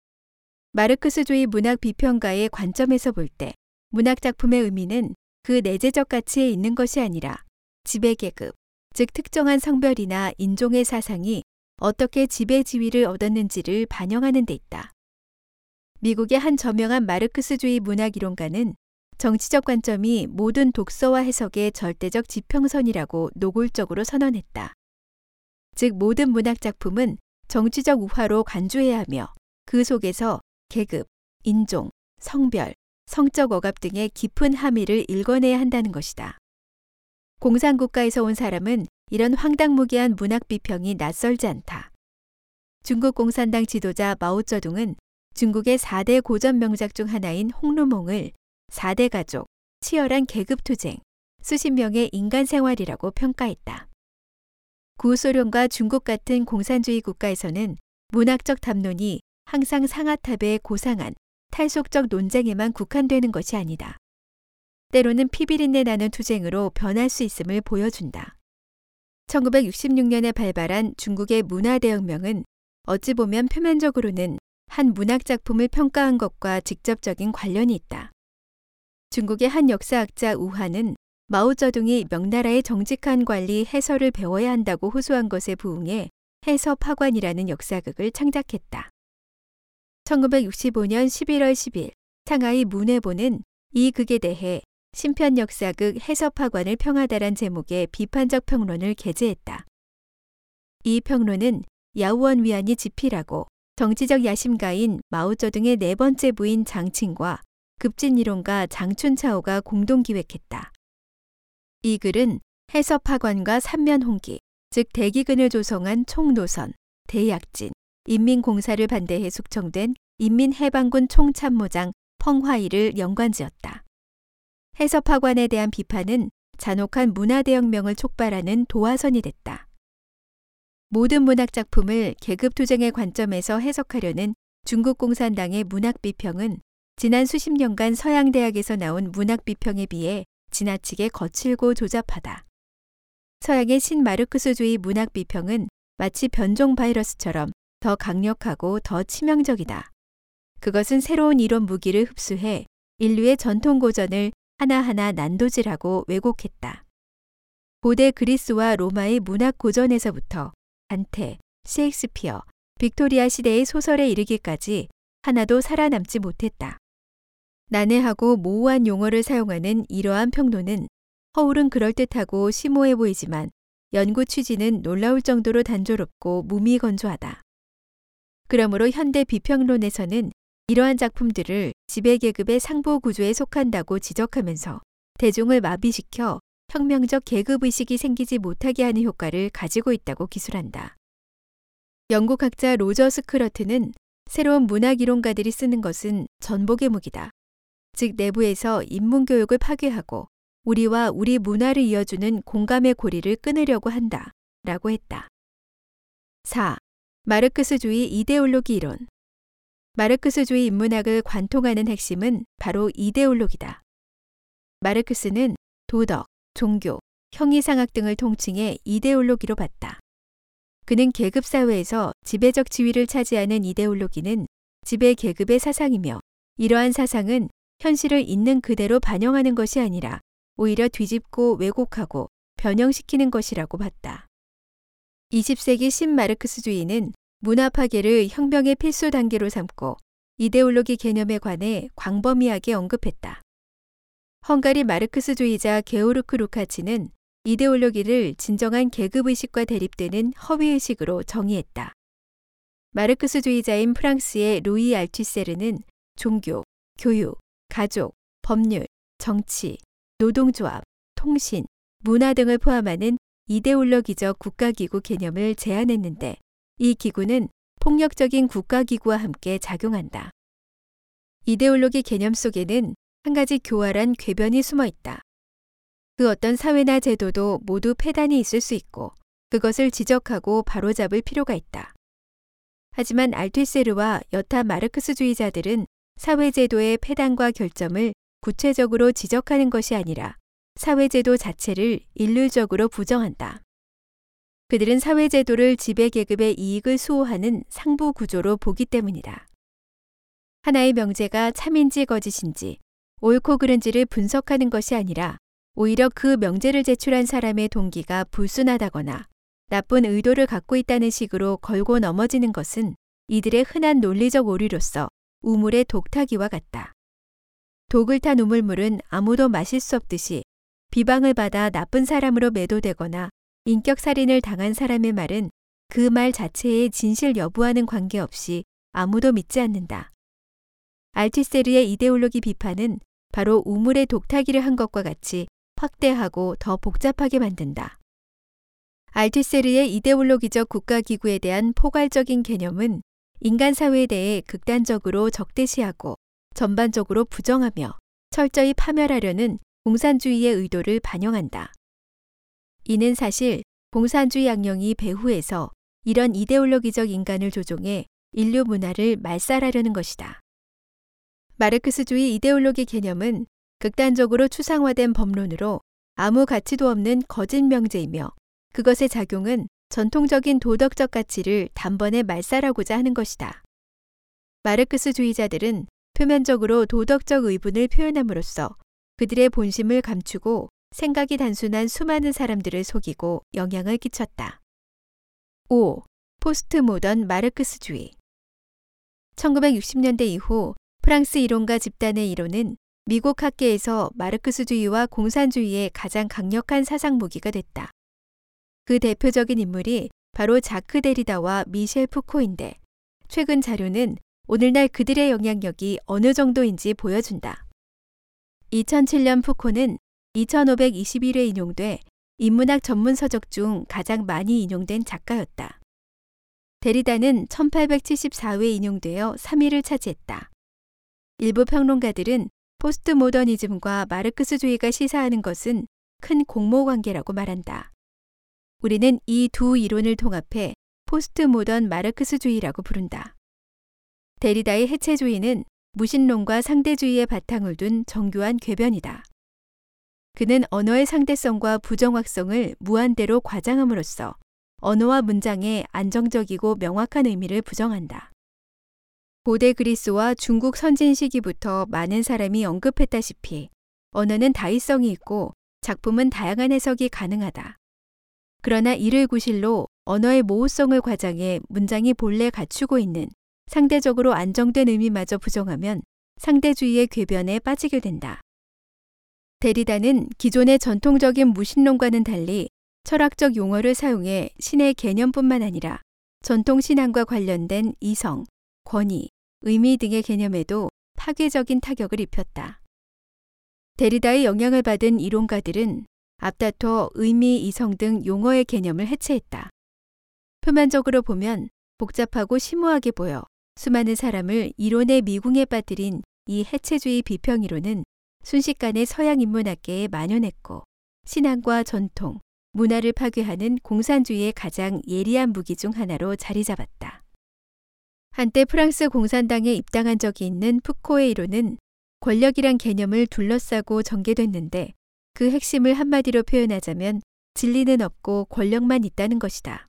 마르크스주의 문학 비평가의 관점에서 볼 때 문학 작품의 의미는 그 내재적 가치에 있는 것이 아니라 지배 계급, 즉 특정한 성별이나 인종의 사상이 어떻게 지배 지위를 얻었는지를 반영하는 데 있다. 미국의 한 저명한 마르크스주의 문학 이론가는 정치적 관점이 모든 독서와 해석의 절대적 지평선이라고 노골적으로 선언했다. 즉 모든 문학 작품은 정치적 우화로 간주해야 하며 그 속에서 계급, 인종, 성별, 성적 억압 등의 깊은 함의를 읽어내야 한다는 것이다. 공산국가에서 온 사람은 이런 황당무계한 문학 비평이 낯설지 않다. 중국 공산당 지도자 마오쩌둥은 중국의 4대 고전 명작 중 하나인 홍루몽을 4대 가족, 치열한 계급 투쟁, 수십 명의 인간 생활이라고 평가했다. 구소련과 중국 같은 공산주의 국가에서는 문학적 담론이 항상 상하탑의 고상한 탈속적 논쟁에만 국한되는 것이 아니다. 때로는 피비린내 나는 투쟁으로 변할 수 있음을 보여준다. 1966년에 발발한 중국의 문화대혁명은 어찌 보면 표면적으로는 한 문학작품을 평가한 것과 직접적인 관련이 있다. 중국의 한 역사학자 우한은 마오쩌둥이 명나라의 정직한 관리 해설을 배워야 한다고 호소한 것에 부응해 해서파관이라는 역사극을 창작했다. 1965년 11월 10일 상하이 문해보는 이 극에 대해 심편 역사극 해서파관을 평하다란 제목의 비판적 평론을 게재했다. 이 평론은 야우원 위안이 집필하고 정치적 야심가인 마오쩌둥의 네 번째 부인 장친과 급진 이론가 장춘차오가 공동 기획했다. 이 글은 해서파관과 삼면홍기, 즉 대기근을 조성한 총노선, 대약진, 인민공사를 반대해 숙청된 인민해방군 총참모장 펑화이를 연관지었다. 해서파관에 대한 비판은 잔혹한 문화대혁명을 촉발하는 도화선이 됐다. 모든 문학 작품을 계급투쟁의 관점에서 해석하려는 중국 공산당의 문학 비평은 지난 수십 년간 서양 대학에서 나온 문학 비평에 비해 지나치게 거칠고 조잡하다. 서양의 신마르크스주의 문학 비평은 마치 변종 바이러스처럼 더 강력하고 더 치명적이다. 그것은 새로운 이론 무기를 흡수해 인류의 전통 고전을 하나하나 난도질하고 왜곡했다. 고대 그리스와 로마의 문학 고전에서부터 단테, 셰익스피어, 빅토리아 시대의 소설에 이르기까지 하나도 살아남지 못했다. 난해하고 모호한 용어를 사용하는 이러한 평론은 허울은 그럴듯하고 심오해 보이지만 연구 취지는 놀라울 정도로 단조롭고 무미건조하다. 그러므로 현대 비평론에서는 이러한 작품들을 지배계급의 상부 구조에 속한다고 지적하면서 대중을 마비시켜 혁명적 계급의식이 생기지 못하게 하는 효과를 가지고 있다고 기술한다. 영국 학자 로저 스크러트는 새로운 문학 이론가들이 쓰는 것은 전복의 무기다. 즉 내부에서 인문교육을 파괴하고 우리와 우리 문화를 이어주는 공감의 고리를 끊으려고 한다. 라고 했다. 4. 마르크스주의 이데올로기 이론. 마르크스주의 인문학을 관통하는 핵심은 바로 이데올로기다. 마르크스는 도덕, 종교, 형이상학 등을 통칭해 이데올로기로 봤다. 그는 계급사회에서 지배적 지위를 차지하는 이데올로기는 지배 계급의 사상이며 이러한 사상은 현실을 있는 그대로 반영하는 것이 아니라 오히려 뒤집고 왜곡하고 변형시키는 것이라고 봤다. 20세기 신마르크스주의는 문화 파괴를 혁명의 필수 단계로 삼고 이데올로기 개념에 관해 광범위하게 언급했다. 헝가리 마르크스주의자 게오르크 루카치는 이데올로기를 진정한 계급의식과 대립되는 허위의식으로 정의했다. 마르크스주의자인 프랑스의 루이 알투세르는 종교, 교육, 가족, 법률, 정치, 노동조합, 통신, 문화 등을 포함하는 이데올로기적 국가기구 개념을 제안했는데 이 기구는 폭력적인 국가기구와 함께 작용한다. 이데올로기 개념 속에는 한 가지 교활한 궤변이 숨어 있다. 그 어떤 사회나 제도도 모두 폐단이 있을 수 있고 그것을 지적하고 바로잡을 필요가 있다. 하지만 알투세르와 여타 마르크스주의자들은 사회제도의 폐단과 결점을 구체적으로 지적하는 것이 아니라 사회제도 자체를 일률적으로 부정한다. 그들은 사회제도를 지배계급의 이익을 수호하는 상부 구조로 보기 때문이다. 하나의 명제가 참인지 거짓인지 옳고 그른지를 분석하는 것이 아니라 오히려 그 명제를 제출한 사람의 동기가 불순하다거나 나쁜 의도를 갖고 있다는 식으로 걸고 넘어지는 것은 이들의 흔한 논리적 오류로서 우물의 독타기와 같다. 독을 탄 우물물은 아무도 마실 수 없듯이 비방을 받아 나쁜 사람으로 매도되거나 인격살인을 당한 사람의 말은 그 말 자체의 진실 여부와는 관계없이 아무도 믿지 않는다. 알티세르의 이데올로기 비판은 바로 우물의 독타기를 한 것과 같이 확대하고 더 복잡하게 만든다. 알티세르의 이데올로기적 국가기구에 대한 포괄적인 개념은 인간 사회에 대해 극단적으로 적대시하고 전반적으로 부정하며 철저히 파멸하려는 공산주의의 의도를 반영한다. 이는 사실 공산주의 양령이 배후에서 이런 이데올로기적 인간을 조종해 인류 문화를 말살하려는 것이다. 마르크스주의 이데올로기 개념은 극단적으로 추상화된 법론으로 아무 가치도 없는 거짓 명제이며 그것의 작용은 전통적인 도덕적 가치를 단번에 말살하고자 하는 것이다. 마르크스주의자들은 표면적으로 도덕적 의분을 표현함으로써 그들의 본심을 감추고 생각이 단순한 수많은 사람들을 속이고 영향을 끼쳤다. 5. 포스트 모던 마르크스주의 1960년대 이후 프랑스 이론가 집단의 이론은 미국 학계에서 마르크스주의와 공산주의의 가장 강력한 사상 무기가 됐다. 그 대표적인 인물이 바로 자크 데리다와 미셸 푸코인데 최근 자료는 오늘날 그들의 영향력이 어느 정도인지 보여준다. 2007년 푸코는 2521회 인용돼 인문학 전문 서적 중 가장 많이 인용된 작가였다. 데리다는 1874회 인용되어 3위를 차지했다. 일부 평론가들은 포스트 모더니즘과 마르크스주의가 시사하는 것은 큰 공모 관계라고 말한다. 우리는 이 두 이론을 통합해 포스트 모던 마르크스주의라고 부른다. 데리다의 해체주의는 무신론과 상대주의의 바탕을 둔 정교한 궤변이다. 그는 언어의 상대성과 부정확성을 무한대로 과장함으로써 언어와 문장의 안정적이고 명확한 의미를 부정한다. 고대 그리스와 중국 선진 시기부터 많은 사람이 언급했다시피 언어는 다의성이 있고 작품은 다양한 해석이 가능하다. 그러나 이를 구실로 언어의 모호성을 과장해 문장이 본래 갖추고 있는 상대적으로 안정된 의미마저 부정하면 상대주의의 궤변에 빠지게 된다. 데리다는 기존의 전통적인 무신론과는 달리 철학적 용어를 사용해 신의 개념뿐만 아니라 전통 신앙과 관련된 이성, 권위, 의미 등의 개념에도 파괴적인 타격을 입혔다. 데리다의 영향을 받은 이론가들은 앞다퉈 의미, 이성 등 용어의 개념을 해체했다. 표면적으로 보면 복잡하고 심오하게 보여 수많은 사람을 이론의 미궁에 빠뜨린 이 해체주의 비평이론은 순식간에 서양 인문학계에 만연했고 신앙과 전통, 문화를 파괴하는 공산주의의 가장 예리한 무기 중 하나로 자리 잡았다. 한때 프랑스 공산당에 입당한 적이 있는 푸코의 이론은 권력이란 개념을 둘러싸고 전개됐는데 그 핵심을 한마디로 표현하자면 진리는 없고 권력만 있다는 것이다.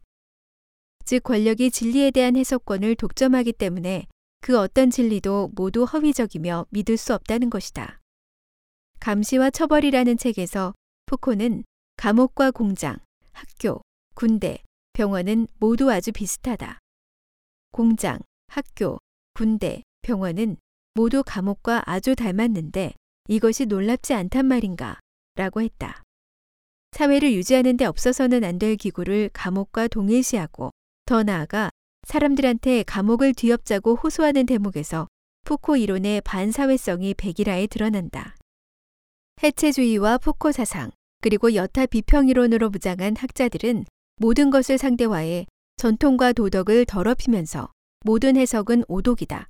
즉 권력이 진리에 대한 해석권을 독점하기 때문에 그 어떤 진리도 모두 허위적이며 믿을 수 없다는 것이다. 감시와 처벌이라는 책에서 푸코는 감옥과 공장, 학교, 군대, 병원은 모두 아주 비슷하다. 공장, 학교, 군대, 병원은 모두 감옥과 아주 닮았는데 이것이 놀랍지 않단 말인가? 라고 했다. 사회를 유지하는 데 없어서는 안 될 기구를 감옥과 동일시하고 더 나아가 사람들한테 감옥을 뒤엎자고 호소하는 대목에서 푸코 이론의 반사회성이 백일화에 드러난다. 해체주의와 푸코 사상, 그리고 여타 비평 이론으로 무장한 학자들은 모든 것을 상대화해 전통과 도덕을 더럽히면서 모든 해석은 오독이다.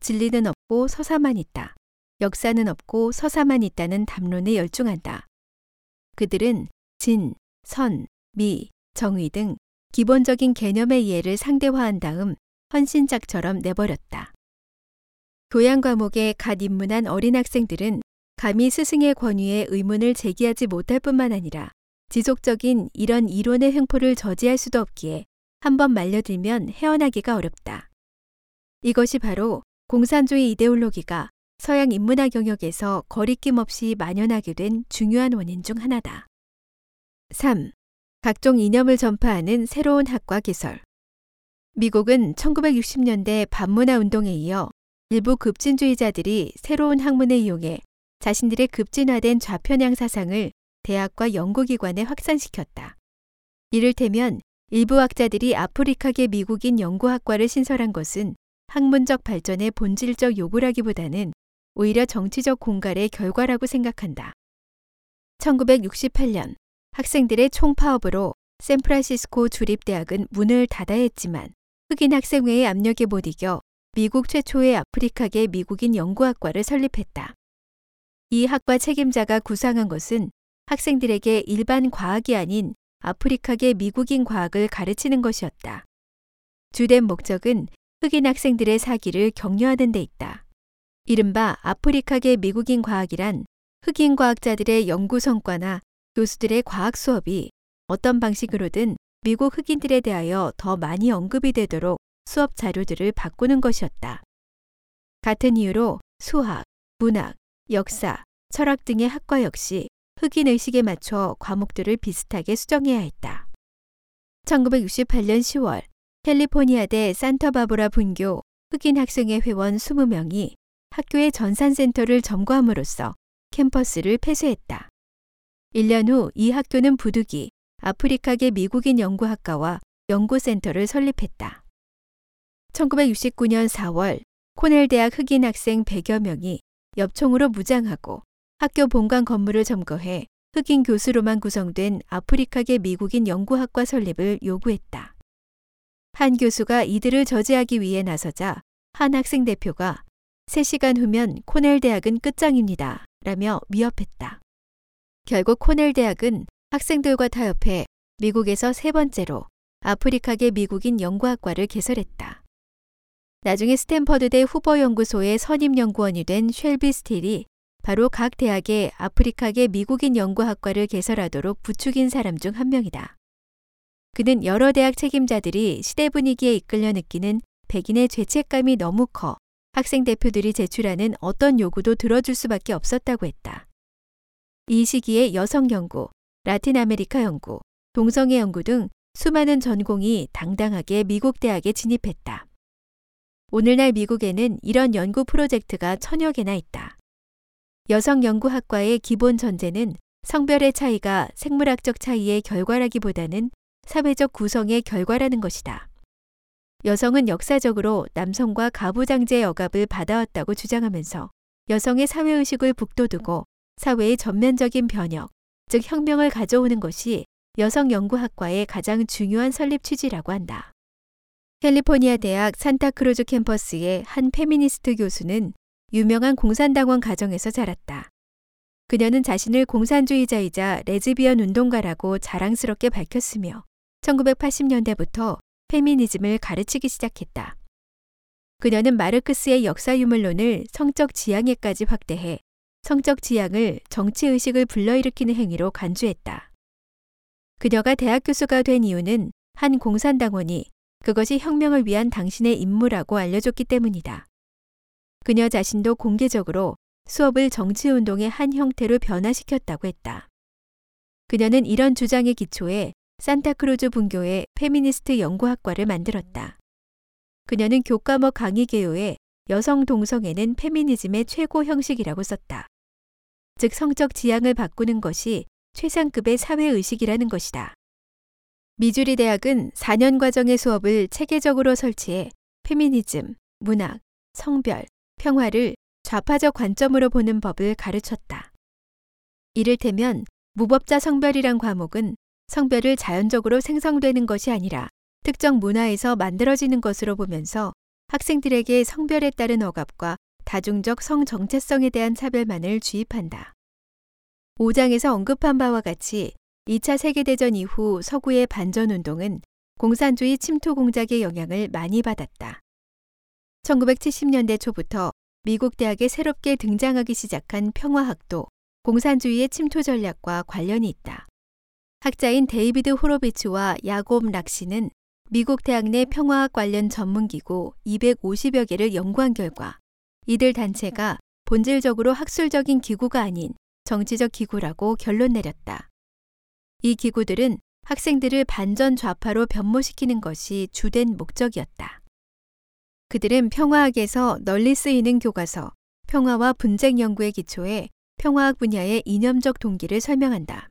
진리는 없고 서사만 있다. 역사는 없고 서사만 있다는 담론에 열중한다. 그들은 진, 선, 미, 정의 등 기본적인 개념의 이해를 상대화한 다음 헌신작처럼 내버렸다. 교양 과목에 갓 입문한 어린 학생들은 감히 스승의 권위에 의문을 제기하지 못할 뿐만 아니라 지속적인 이런 이론의 횡포를 저지할 수도 없기에 한 번 말려들면 헤어나기가 어렵다. 이것이 바로 공산주의 이데올로기가 서양 인문학 영역에서 거리낌 없이 만연하게 된 중요한 원인 중 하나다. 3. 각종 이념을 전파하는 새로운 학과 개설. 미국은 1960년대 반문화 운동에 이어 일부 급진주의자들이 새로운 학문을 이용해 자신들의 급진화된 좌편향 사상을 대학과 연구기관에 확산시켰다. 이를테면 일부 학자들이 아프리카계 미국인 연구학과를 신설한 것은 학문적 발전의 본질적 요구라기보다는 오히려 정치적 공갈의 결과라고 생각한다. 1968년 학생들의 총파업으로 샌프란시스코 주립대학은 문을 닫아야 했지만 흑인 학생회의 압력에 못 이겨 미국 최초의 아프리카계 미국인 연구학과를 설립했다. 이 학과 책임자가 구상한 것은 학생들에게 일반 과학이 아닌 아프리카계 미국인 과학을 가르치는 것이었다. 주된 목적은 흑인 학생들의 사기를 격려하는 데 있다. 이른바 아프리카계 미국인 과학이란 흑인 과학자들의 연구 성과나 교수들의 과학 수업이 어떤 방식으로든 미국 흑인들에 대하여 더 많이 언급이 되도록 수업 자료들을 바꾸는 것이었다. 같은 이유로 수학, 문학, 역사, 철학 등의 학과 역시 흑인 의식에 맞춰 과목들을 비슷하게 수정해야 했다. 1968년 10월 캘리포니아대 산타바보라 분교 흑인 학생회 회원 20명이 학교의 전산센터를 점거함으로써 캠퍼스를 폐쇄했다. 1년 후 이 학교는 부득이 아프리카계 미국인 연구학과와 연구센터를 설립했다. 1969년 4월 코넬 대학 흑인 학생 100여 명이 엽총으로 무장하고 학교 본관 건물을 점거해 흑인 교수로만 구성된 아프리카계 미국인 연구학과 설립을 요구했다. 한 교수가 이들을 저지하기 위해 나서자 한 학생 대표가 3시간 후면 코넬 대학은 끝장입니다. 라며 위협했다. 결국 코넬 대학은 학생들과 타협해 미국에서 세 번째로 아프리카계 미국인 연구학과를 개설했다. 나중에 스탠퍼드대 후보연구소의 선임 연구원이 된 쉘비 스틸이 바로 각 대학의 아프리카계 미국인 연구학과를 개설하도록 부추긴 사람 중 한 명이다. 그는 여러 대학 책임자들이 시대 분위기에 이끌려 느끼는 백인의 죄책감이 너무 커 학생 대표들이 제출하는 어떤 요구도 들어줄 수밖에 없었다고 했다. 이 시기에 여성 연구, 라틴 아메리카 연구, 동성애 연구 등 수많은 전공이 당당하게 미국 대학에 진입했다. 오늘날 미국에는 이런 연구 프로젝트가 천여 개나 있다. 여성 연구학과의 기본 전제는 성별의 차이가 생물학적 차이의 결과라기보다는 사회적 구성의 결과라는 것이다. 여성은 역사적으로 남성과 가부장제의 억압을 받아왔다고 주장하면서 여성의 사회의식을 북돋우고 사회의 전면적인 변혁, 즉 혁명을 가져오는 것이 여성 연구학과의 가장 중요한 설립 취지라고 한다. 캘리포니아 대학 산타크루즈 캠퍼스의 한 페미니스트 교수는 유명한 공산당원 가정에서 자랐다. 그녀는 자신을 공산주의자이자 레즈비언 운동가라고 자랑스럽게 밝혔으며 1980년대부터 페미니즘을 가르치기 시작했다. 그녀는 마르크스의 역사 유물론을 성적 지향에까지 확대해 성적 지향을 정치 의식을 불러일으키는 행위로 간주했다. 그녀가 대학 교수가 된 이유는 한 공산당원이 그것이 혁명을 위한 당신의 임무라고 알려줬기 때문이다. 그녀 자신도 공개적으로 수업을 정치운동의 한 형태로 변화시켰다고 했다. 그녀는 이런 주장의 기초에 산타크루즈 분교의 페미니스트 연구학과를 만들었다. 그녀는 교과목 강의 개요에 여성 동성애는 페미니즘의 최고 형식이라고 썼다. 즉 성적 지향을 바꾸는 것이 최상급의 사회의식이라는 것이다. 미주리 대학은 4년 과정의 수업을 체계적으로 설치해 페미니즘, 문학, 성별, 평화를 좌파적 관점으로 보는 법을 가르쳤다. 이를테면 무법자 성별이란 과목은 성별을 자연적으로 생성되는 것이 아니라 특정 문화에서 만들어지는 것으로 보면서 학생들에게 성별에 따른 억압과 다중적 성 정체성에 대한 차별만을 주입한다. 5장에서 언급한 바와 같이 2차 세계대전 이후 서구의 반전운동은 공산주의 침투 공작의 영향을 많이 받았다. 1970년대 초부터 미국 대학에 새롭게 등장하기 시작한 평화학도 공산주의의 침투 전략과 관련이 있다. 학자인 데이비드 호로비츠와 야곱 락신은 미국 대학 내 평화학 관련 전문기구 250여 개를 연구한 결과 이들 단체가 본질적으로 학술적인 기구가 아닌 정치적 기구라고 결론 내렸다. 이 기구들은 학생들을 반전 좌파로 변모시키는 것이 주된 목적이었다. 그들은 평화학에서 널리 쓰이는 교과서, 평화와 분쟁 연구의 기초에 평화학 분야의 이념적 동기를 설명한다.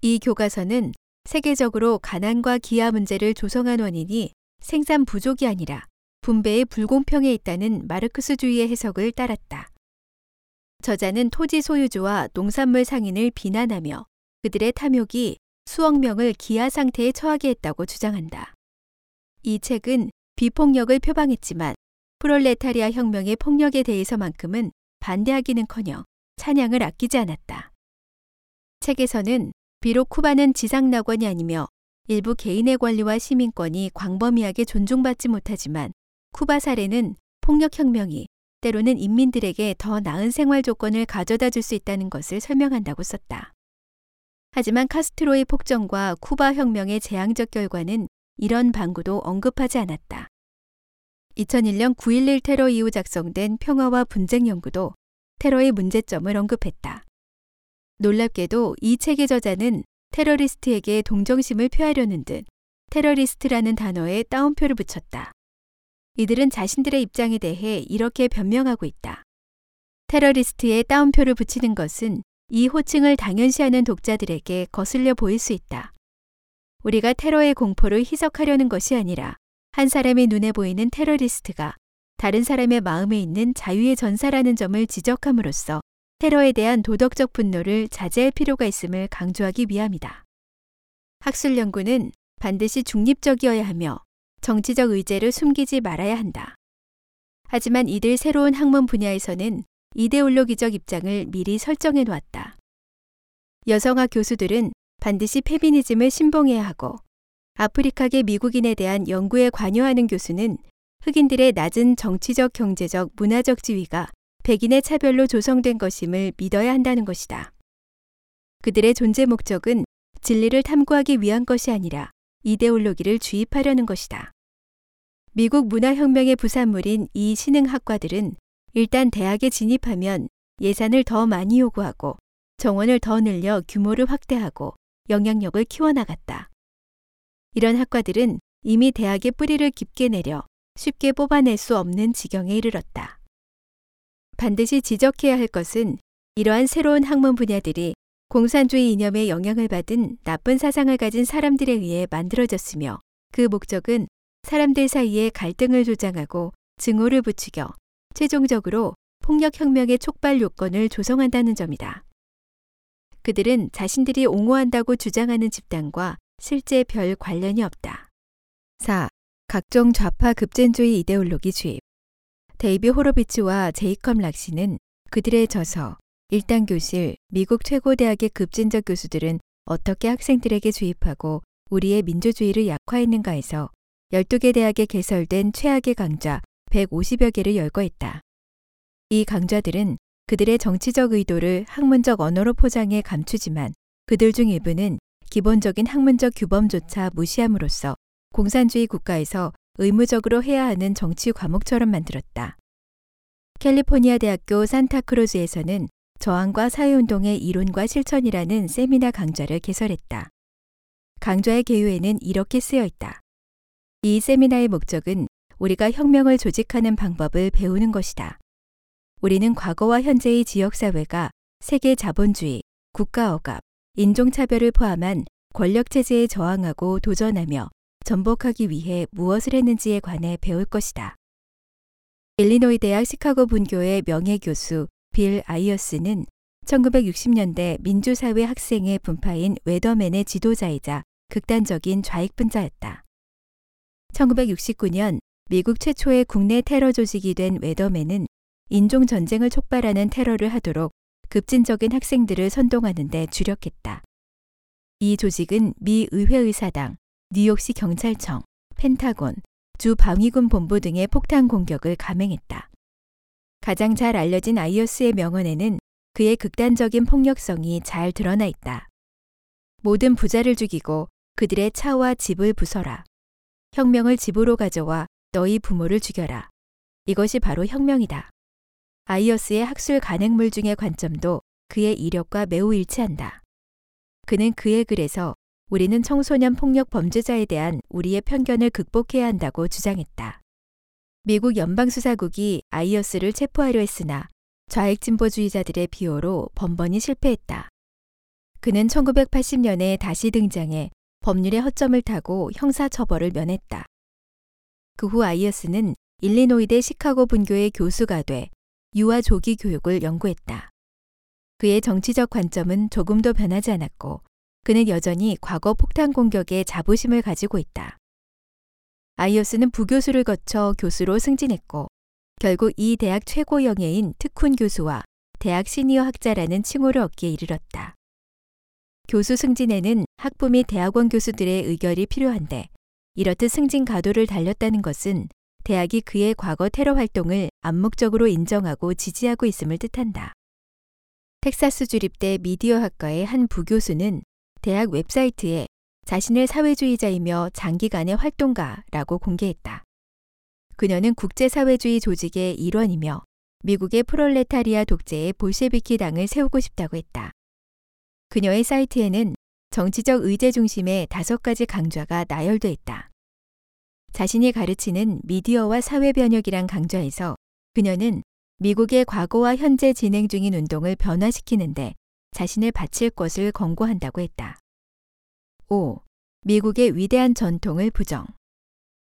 이 교과서는 세계적으로 가난과 기아 문제를 조성한 원인이 생산 부족이 아니라 분배의 불공평에 있다는 마르크스주의의 해석을 따랐다. 저자는 토지 소유주와 농산물 상인을 비난하며 그들의 탐욕이 수억 명을 기아 상태에 처하게 했다고 주장한다. 이 책은 비폭력을 표방했지만 프롤레타리아 혁명의 폭력에 대해서만큼은 반대하기는커녕 찬양을 아끼지 않았다. 책에서는 비록 쿠바는 지상 낙원이 아니며 일부 개인의 권리와 시민권이 광범위하게 존중받지 못하지만 쿠바 사례는 폭력혁명이 때로는 인민들에게 더 나은 생활 조건을 가져다 줄 수 있다는 것을 설명한다고 썼다. 하지만 카스트로의 폭정과 쿠바 혁명의 재앙적 결과는 이런 방구도 언급하지 않았다. 2001년 9.11 테러 이후 작성된 평화와 분쟁 연구도 테러의 문제점을 언급했다. 놀랍게도 이 책의 저자는 테러리스트에게 동정심을 표하려는 듯 테러리스트라는 단어에 따옴표를 붙였다. 이들은 자신들의 입장에 대해 이렇게 변명하고 있다. 테러리스트에 따옴표를 붙이는 것은 이 호칭을 당연시하는 독자들에게 거슬려 보일 수 있다. 우리가 테러의 공포를 희석하려는 것이 아니라 한 사람의 눈에 보이는 테러리스트가 다른 사람의 마음에 있는 자유의 전사라는 점을 지적함으로써 테러에 대한 도덕적 분노를 자제할 필요가 있음을 강조하기 위함이다. 학술 연구는 반드시 중립적이어야 하며 정치적 의제를 숨기지 말아야 한다. 하지만 이들 새로운 학문 분야에서는 이데올로기적 입장을 미리 설정해 놓았다. 여성학 교수들은 반드시 페미니즘을 신봉해야 하고 아프리카계 미국인에 대한 연구에 관여하는 교수는 흑인들의 낮은 정치적, 경제적, 문화적 지위가 백인의 차별로 조성된 것임을 믿어야 한다는 것이다. 그들의 존재 목적은 진리를 탐구하기 위한 것이 아니라 이데올로기를 주입하려는 것이다. 미국 문화혁명의 부산물인 이 신흥학과들은 일단 대학에 진입하면 예산을 더 많이 요구하고 정원을 더 늘려 규모를 확대하고 영향력을 키워나갔다. 이런 학과들은 이미 대학의 뿌리를 깊게 내려 쉽게 뽑아낼 수 없는 지경에 이르렀다. 반드시 지적해야 할 것은 이러한 새로운 학문 분야들이 공산주의 이념의 영향을 받은 나쁜 사상을 가진 사람들에 의해 만들어졌으며 그 목적은 사람들 사이에 갈등을 조장하고 증오를 부추겨 최종적으로 폭력혁명의 촉발 요건을 조성한다는 점이다. 그들은 자신들이 옹호한다고 주장하는 집단과 실제 별 관련이 없다. 4. 각종 좌파 급진주의 이데올로기 주입 데이비 호로비츠와 제이컵 락시는 그들의 저서 일단 교실 미국 최고 대학의 급진적 교수들은 어떻게 학생들에게 주입하고 우리의 민주주의를 약화했는가에서 12개 대학에 개설된 최악의 강좌 150여 개를 열거했다. 이 강좌들은 그들의 정치적 의도를 학문적 언어로 포장해 감추지만 그들 중 일부는 기본적인 학문적 규범조차 무시함으로써 공산주의 국가에서 의무적으로 해야 하는 정치 과목처럼 만들었다. 캘리포니아 대학교 산타크루즈에서는 저항과 사회운동의 이론과 실천이라는 세미나 강좌를 개설했다. 강좌의 개요에는 이렇게 쓰여 있다. 이 세미나의 목적은 우리가 혁명을 조직하는 방법을 배우는 것이다. 우리는 과거와 현재의 지역사회가 세계 자본주의, 국가 억압, 인종차별을 포함한 권력체제에 저항하고 도전하며 전복하기 위해 무엇을 했는지에 관해 배울 것이다. 일리노이 대학 시카고 분교의 명예교수 빌 아이어스는 1960년대 민주사회 학생의 분파인 웨더맨의 지도자이자 극단적인 좌익분자였다. 1969년 미국 최초의 국내 테러 조직이 된 웨더맨은 인종 전쟁을 촉발하는 테러를 하도록 급진적인 학생들을 선동하는 데 주력했다. 이 조직은 미 의회의사당, 뉴욕시 경찰청, 펜타곤, 주 방위군 본부 등의 폭탄 공격을 감행했다. 가장 잘 알려진 아이어스의 명언에는 그의 극단적인 폭력성이 잘 드러나 있다. 모든 부자를 죽이고 그들의 차와 집을 부숴라. 혁명을 집으로 가져와 너희 부모를 죽여라. 이것이 바로 혁명이다. 아이어스의 학술 간행물 중의 관점도 그의 이력과 매우 일치한다. 그는 그의 글에서 우리는 청소년 폭력 범죄자에 대한 우리의 편견을 극복해야 한다고 주장했다. 미국 연방수사국이 아이어스를 체포하려 했으나 좌익 진보주의자들의 비호로 번번이 실패했다. 그는 1980년에 다시 등장해 법률의 허점을 타고 형사 처벌을 면했다. 그 후 아이어스는 일리노이대 시카고 분교의 교수가 돼 유아 조기 교육을 연구했다. 그의 정치적 관점은 조금도 변하지 않았고 그는 여전히 과거 폭탄 공격에 자부심을 가지고 있다. 아이어스는 부교수를 거쳐 교수로 승진했고 결국 이 대학 최고 영예인 특훈 교수와 대학 시니어 학자라는 칭호를 얻기에 이르렀다. 교수 승진에는 학부 및 대학원 교수들의 의결이 필요한데 이렇듯 승진 가도를 달렸다는 것은 대학이 그의 과거 테러 활동을 암묵적으로 인정하고 지지하고 있음을 뜻한다. 텍사스 주립대 미디어 학과의 한 부교수는 대학 웹사이트에 자신을 사회주의자이며 장기간의 활동가라고 공개했다. 그녀는 국제사회주의 조직의 일원이며 미국의 프롤레타리아 독재의 볼셰비키 당을 세우고 싶다고 했다. 그녀의 사이트에는 정치적 의제 중심의 다섯 가지 강좌가 나열돼 있다. 자신이 가르치는 미디어와 사회 변혁이란 강좌에서 그녀는 미국의 과거와 현재 진행 중인 운동을 변화시키는데 자신을 바칠 것을 권고한다고 했다. 5. 미국의 위대한 전통을 부정.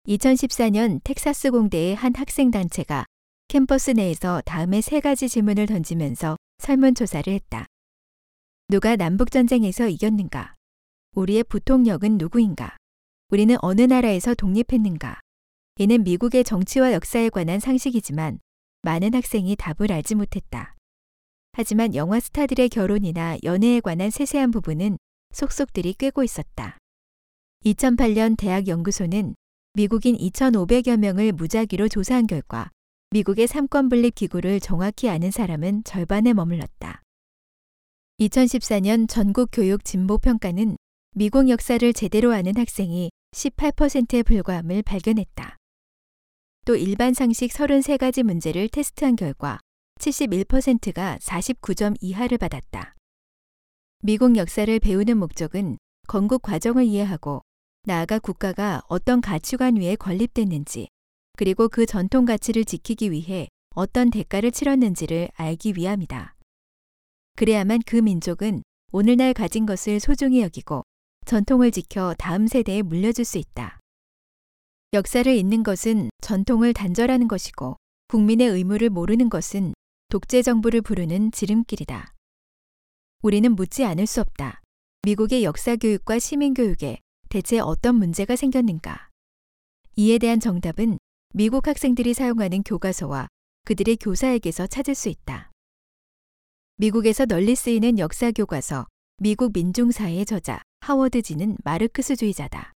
2014년 텍사스 공대의 한 학생 단체가 캠퍼스 내에서 다음의 세 가지 질문을 던지면서 설문조사를 했다. 누가 남북전쟁에서 이겼는가? 우리의 부통령은 누구인가? 우리는 어느 나라에서 독립했는가? 이는 미국의 정치와 역사에 관한 상식이지만 많은 학생이 답을 알지 못했다. 하지만 영화 스타들의 결혼이나 연애에 관한 세세한 부분은 속속들이 꿰고 있었다. 2008년 대학 연구소는 미국인 2,500여 명을 무작위로 조사한 결과 미국의 삼권 분립 기구를 정확히 아는 사람은 절반에 머물렀다. 2014년 전국 교육 진보 평가는 미국 역사를 제대로 아는 학생이 18%에 불과함을 발견했다. 또 일반 상식 33가지 문제를 테스트한 결과 71%가 49점 이하를 받았다. 미국 역사를 배우는 목적은 건국 과정을 이해하고 나아가 국가가 어떤 가치관 위에 건립됐는지 그리고 그 전통 가치를 지키기 위해 어떤 대가를 치렀는지를 알기 위함이다. 그래야만 그 민족은 오늘날 가진 것을 소중히 여기고 전통을 지켜 다음 세대에 물려줄 수 있다. 역사를 잊는 것은 전통을 단절하는 것이고 국민의 의무를 모르는 것은 독재 정부를 부르는 지름길이다. 우리는 묻지 않을 수 없다. 미국의 역사 교육과 시민 교육에 대체 어떤 문제가 생겼는가? 이에 대한 정답은 미국 학생들이 사용하는 교과서와 그들의 교사에게서 찾을 수 있다. 미국에서 널리 쓰이는 역사 교과서 미국 민중사의 저자 하워드지는 마르크스주의자다.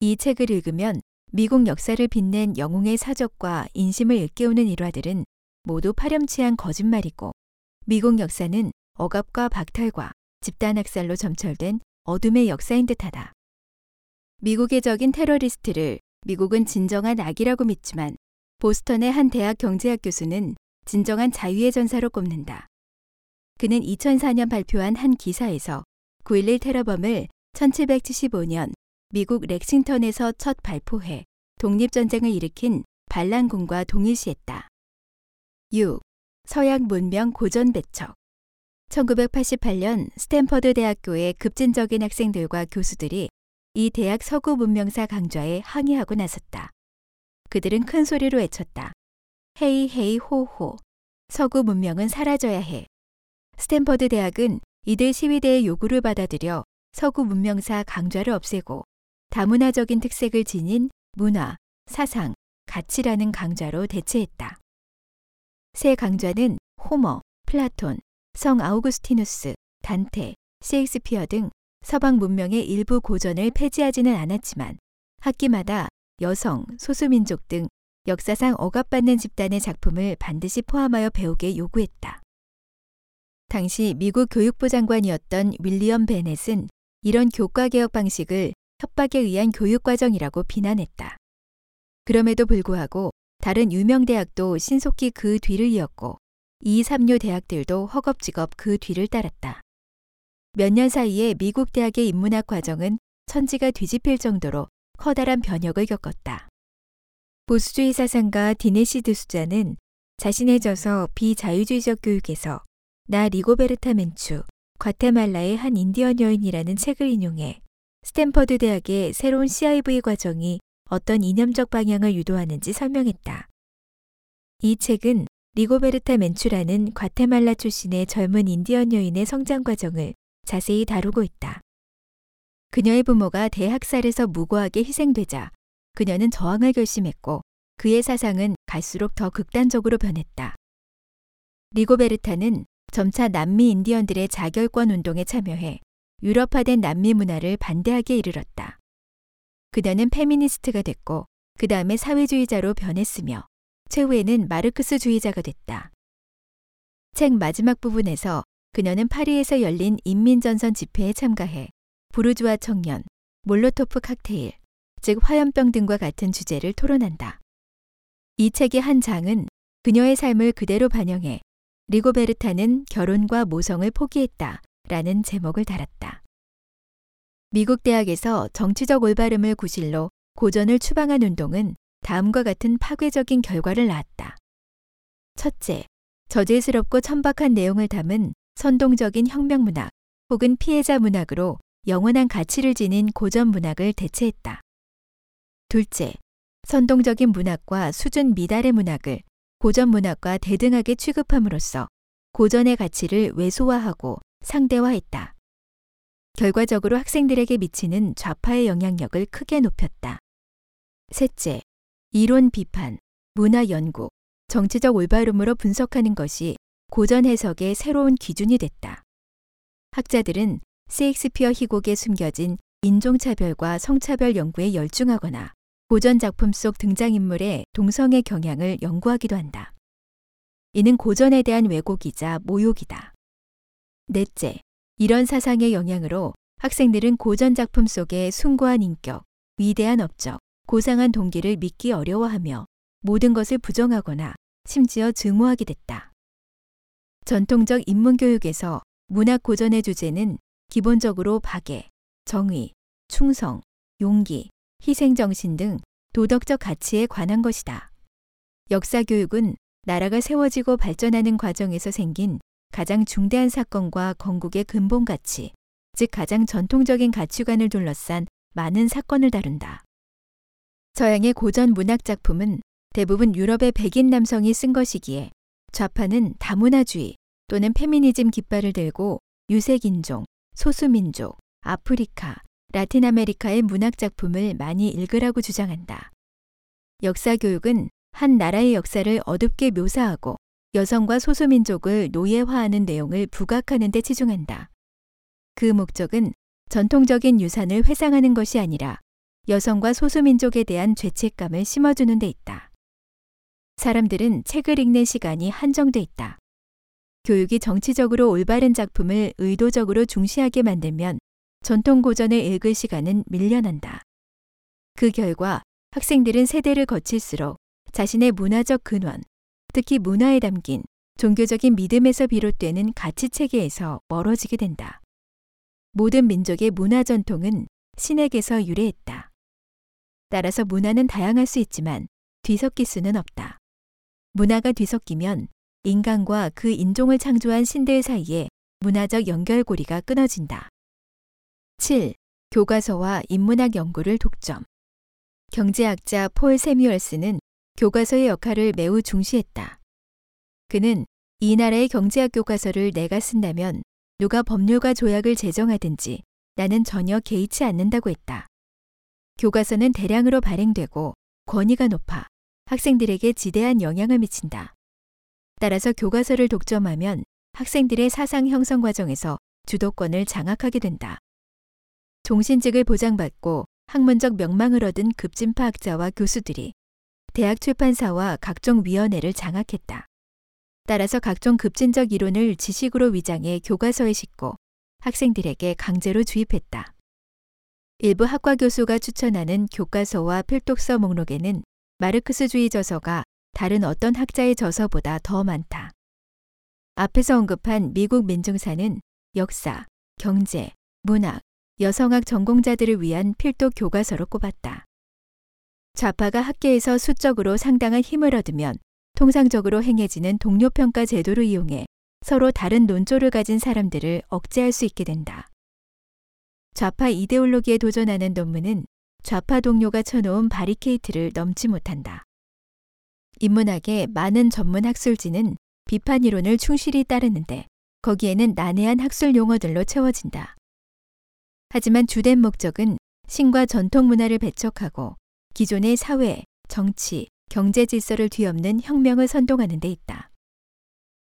이 책을 읽으면 미국 역사를 빛낸 영웅의 사적과 인심을 일깨우는 일화들은 모두 파렴치한 거짓말이고 미국 역사는 억압과 박탈과 집단 학살로 점철된 어둠의 역사인 듯하다. 미국의 적인 테러리스트를 미국은 진정한 악이라고 믿지만 보스턴의 한 대학 경제학 교수는 진정한 자유의 전사로 꼽는다. 그는 2004년 발표한 한 기사에서 9.11 테러범을 1775년 미국 렉싱턴에서 첫 발포해 독립전쟁을 일으킨 반란군과 동일시했다. 6. 서양 문명 고전 배척 1988년 스탠퍼드 대학교의 급진적인 학생들과 교수들이 이 대학 서구 문명사 강좌에 항의하고 나섰다. 그들은 큰 소리로 외쳤다. 헤이 헤이 호호. 서구 문명은 사라져야 해. 스탠퍼드 대학은 이들 시위대의 요구를 받아들여 서구 문명사 강좌를 없애고 다문화적인 특색을 지닌 문화, 사상, 가치라는 강좌로 대체했다. 새 강좌는 호머, 플라톤, 성 아우구스티누스, 단테, 셰익스피어 등 서방 문명의 일부 고전을 폐지하지는 않았지만 학기마다 여성, 소수민족 등 역사상 억압받는 집단의 작품을 반드시 포함하여 배우게 요구했다. 당시 미국 교육부 장관이었던 윌리엄 베넷은 이런 교과 개혁 방식을 협박에 의한 교육 과정이라고 비난했다. 그럼에도 불구하고 다른 유명 대학도 신속히 그 뒤를 이었고 2, 3류 대학들도 허겁지겁 그 뒤를 따랐다. 몇 년 사이에 미국 대학의 인문학 과정은 천지가 뒤집힐 정도로 커다란 변혁을 겪었다. 보수주의 사상가 디네시 드수자는 자신의 저서 비자유주의적 교육에서 나 리고베르타 멘추, 과테말라의 한 인디언 여인이라는 책을 인용해 스탠퍼드 대학의 새로운 CIV 과정이 어떤 이념적 방향을 유도하는지 설명했다. 이 책은 리고베르타 멘추라는 과테말라 출신의 젊은 인디언 여인의 성장 과정을 자세히 다루고 있다. 그녀의 부모가 대학살에서 무고하게 희생되자 그녀는 저항을 결심했고 그의 사상은 갈수록 더 극단적으로 변했다. 리고베르타는 점차 남미 인디언들의 자결권 운동에 참여해 유럽화된 남미 문화를 반대하게 이르렀다. 그녀는 페미니스트가 됐고 그 다음에 사회주의자로 변했으며 최후에는 마르크스주의자가 됐다. 책 마지막 부분에서 그녀는 파리에서 열린 인민전선 집회에 참가해 부르주아 청년, 몰로토프 칵테일, 즉 화염병 등과 같은 주제를 토론한다. 이 책의 한 장은 그녀의 삶을 그대로 반영해 리고베르타는 결혼과 모성을 포기했다 라는 제목을 달았다. 미국 대학에서 정치적 올바름을 구실로 고전을 추방한 운동은 다음과 같은 파괴적인 결과를 낳았다. 첫째, 저질스럽고 천박한 내용을 담은 선동적인 혁명 문학 혹은 피해자 문학으로 영원한 가치를 지닌 고전 문학을 대체했다. 둘째, 선동적인 문학과 수준 미달의 문학을 고전 문학과 대등하게 취급함으로써 고전의 가치를 왜소화하고 상대화했다. 결과적으로 학생들에게 미치는 좌파의 영향력을 크게 높였다. 셋째, 이론 비판, 문화 연구, 정치적 올바름으로 분석하는 것이 고전 해석의 새로운 기준이 됐다. 학자들은 세익스피어 희곡에 숨겨진 인종차별과 성차별 연구에 열중하거나 고전 작품 속 등장인물의 동성애 경향을 연구하기도 한다. 이는 고전에 대한 왜곡이자 모욕이다. 넷째, 이런 사상의 영향으로 학생들은 고전 작품 속의 숭고한 인격, 위대한 업적, 고상한 동기를 믿기 어려워하며 모든 것을 부정하거나 심지어 증오하게 됐다. 전통적 인문교육에서 문학 고전의 주제는 기본적으로 박애, 정의, 충성, 용기, 희생정신 등 도덕적 가치에 관한 것이다. 역사교육은 나라가 세워지고 발전하는 과정에서 생긴 가장 중대한 사건과 건국의 근본 가치, 즉 가장 전통적인 가치관을 둘러싼 많은 사건을 다룬다. 서양의 고전 문학 작품은 대부분 유럽의 백인 남성이 쓴 것이기에 좌파는 다문화주의 또는 페미니즘 깃발을 들고 유색인종, 소수민족, 아프리카, 라틴 아메리카의 문학 작품을 많이 읽으라고 주장한다. 역사 교육은 한 나라의 역사를 어둡게 묘사하고 여성과 소수민족을 노예화하는 내용을 부각하는 데 치중한다. 그 목적은 전통적인 유산을 회상하는 것이 아니라 여성과 소수민족에 대한 죄책감을 심어주는 데 있다. 사람들은 책을 읽는 시간이 한정돼 있다. 교육이 정치적으로 올바른 작품을 의도적으로 중시하게 만들면 전통 고전을 읽을 시간은 밀려난다. 그 결과 학생들은 세대를 거칠수록 자신의 문화적 근원, 특히 문화에 담긴 종교적인 믿음에서 비롯되는 가치 체계에서 멀어지게 된다. 모든 민족의 문화 전통은 신에게서 유래했다. 따라서 문화는 다양할 수 있지만 뒤섞일 수는 없다. 문화가 뒤섞이면 인간과 그 인종을 창조한 신들 사이에 문화적 연결고리가 끊어진다. 7. 교과서와 인문학 연구를 독점. 경제학자 폴 세뮤얼스는 교과서의 역할을 매우 중시했다. 그는 이 나라의 경제학 교과서를 내가 쓴다면 누가 법률과 조약을 제정하든지 나는 전혀 개의치 않는다고 했다. 교과서는 대량으로 발행되고 권위가 높아 학생들에게 지대한 영향을 미친다. 따라서 교과서를 독점하면 학생들의 사상 형성 과정에서 주도권을 장악하게 된다. 종신직을 보장받고 학문적 명망을 얻은 급진파 학자와 교수들이 대학 출판사와 각종 위원회를 장악했다. 따라서 각종 급진적 이론을 지식으로 위장해 교과서에 싣고 학생들에게 강제로 주입했다. 일부 학과 교수가 추천하는 교과서와 필독서 목록에는 마르크스주의 저서가 다른 어떤 학자의 저서보다 더 많다. 앞에서 언급한 미국 민중사는 역사, 경제, 문학, 여성학 전공자들을 위한 필독 교과서로 꼽았다. 좌파가 학계에서 수적으로 상당한 힘을 얻으면 통상적으로 행해지는 동료평가 제도를 이용해 서로 다른 논조를 가진 사람들을 억제할 수 있게 된다. 좌파 이데올로기에 도전하는 논문은 좌파 동료가 쳐놓은 바리케이트를 넘지 못한다. 인문학의 많은 전문 학술지는 비판 이론을 충실히 따르는데 거기에는 난해한 학술 용어들로 채워진다. 하지만 주된 목적은 신과 전통 문화를 배척하고 기존의 사회, 정치, 경제 질서를 뒤엎는 혁명을 선동하는 데 있다.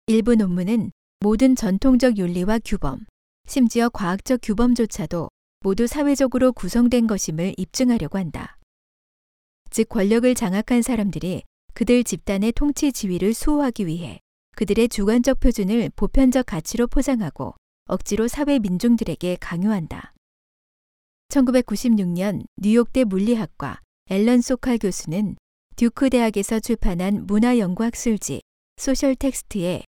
일부 논문은 모든 전통적 윤리와 규범, 심지어 과학적 규범조차도 모두 사회적으로 구성된 것임을 입증하려고 한다. 즉 권력을 장악한 사람들이 그들 집단의 통치 지위를 수호하기 위해 그들의 주관적 표준을 보편적 가치로 포장하고 억지로 사회 민중들에게 강요한다. 1996년 뉴욕대 물리학과 앨런 소칼 교수는 듀크 대학에서 출판한 문화연구학술지 Social Text에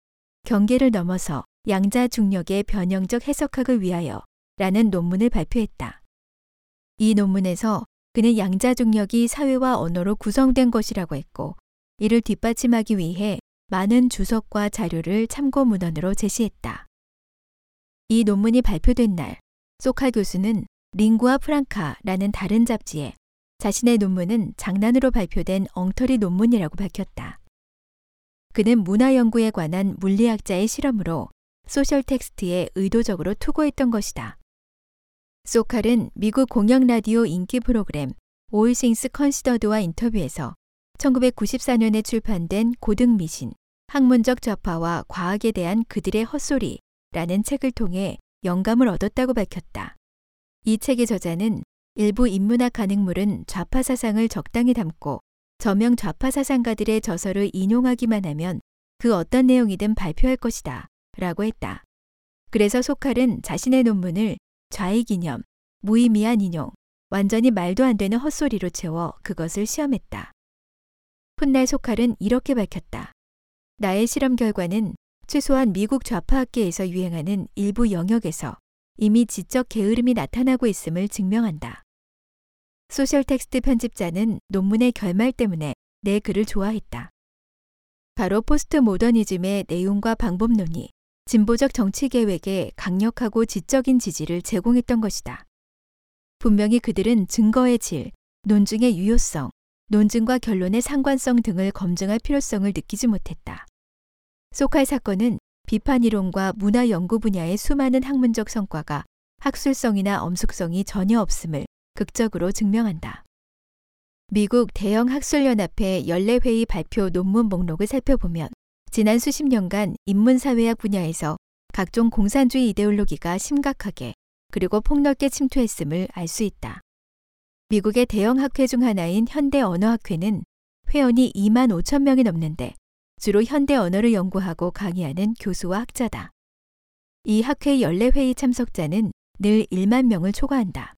경계를 넘어서 양자 중력의 변형적 해석학을 위하여 라는 논문을 발표했다. 이 논문에서 그는 양자 중력이 사회와 언어로 구성된 것이라고 했고 이를 뒷받침하기 위해 많은 주석과 자료를 참고 문헌으로 제시했다. 이 논문이 발표된 날, 소칼 교수는 Lingua Franca라는 다른 잡지에 자신의 논문은 장난으로 발표된 엉터리 논문이라고 밝혔다. 그는 문화 연구에 관한 물리학자의 실험으로 Social Text에 의도적으로 투고했던 것이다. 소칼은 미국 공영 라디오 인기 프로그램 All Things Considered와 인터뷰에서 1994년에 출판된 고등 미신, 학문적 좌파와 과학에 대한 그들의 헛소리라는 책을 통해 영감을 얻었다고 밝혔다. 이 책의 저자는 일부 인문학 간행물은 좌파 사상을 적당히 담고 저명 좌파 사상가들의 저서를 인용하기만 하면 그 어떤 내용이든 발표할 것이다. 라고 했다. 그래서 소칼은 자신의 논문을 좌익 이념, 무의미한 인용, 완전히 말도 안 되는 헛소리로 채워 그것을 시험했다. 훗날 소칼은 이렇게 밝혔다. 나의 실험 결과는 최소한 미국 좌파 학계에서 유행하는 일부 영역에서 이미 지적 게으름이 나타나고 있음을 증명한다. Social Text 편집자는 논문의 결말 때문에 내 글을 좋아했다. 바로 포스트 모더니즘의 내용과 방법론이 진보적 정치 계획에 강력하고 지적인 지지를 제공했던 것이다. 분명히 그들은 증거의 질, 논증의 유효성, 논증과 결론의 상관성 등을 검증할 필요성을 느끼지 못했다. 소칼 사건은 비판 이론과 문화 연구 분야의 수많은 학문적 성과가 학술성이나 엄숙성이 전혀 없음을 극적으로 증명한다. 미국 대형 학술연합회 연례회의 발표 논문 목록을 살펴보면 지난 수십 년간 인문사회학 분야에서 각종 공산주의 이데올로기가 심각하게 그리고 폭넓게 침투했음을 알 수 있다. 미국의 대형 학회 중 하나인 현대 언어학회는 회원이 2만 5천 명이 넘는데 주로 현대 언어를 연구하고 강의하는 교수와 학자다. 이 학회 연례회의 참석자는 늘 1만 명을 초과한다.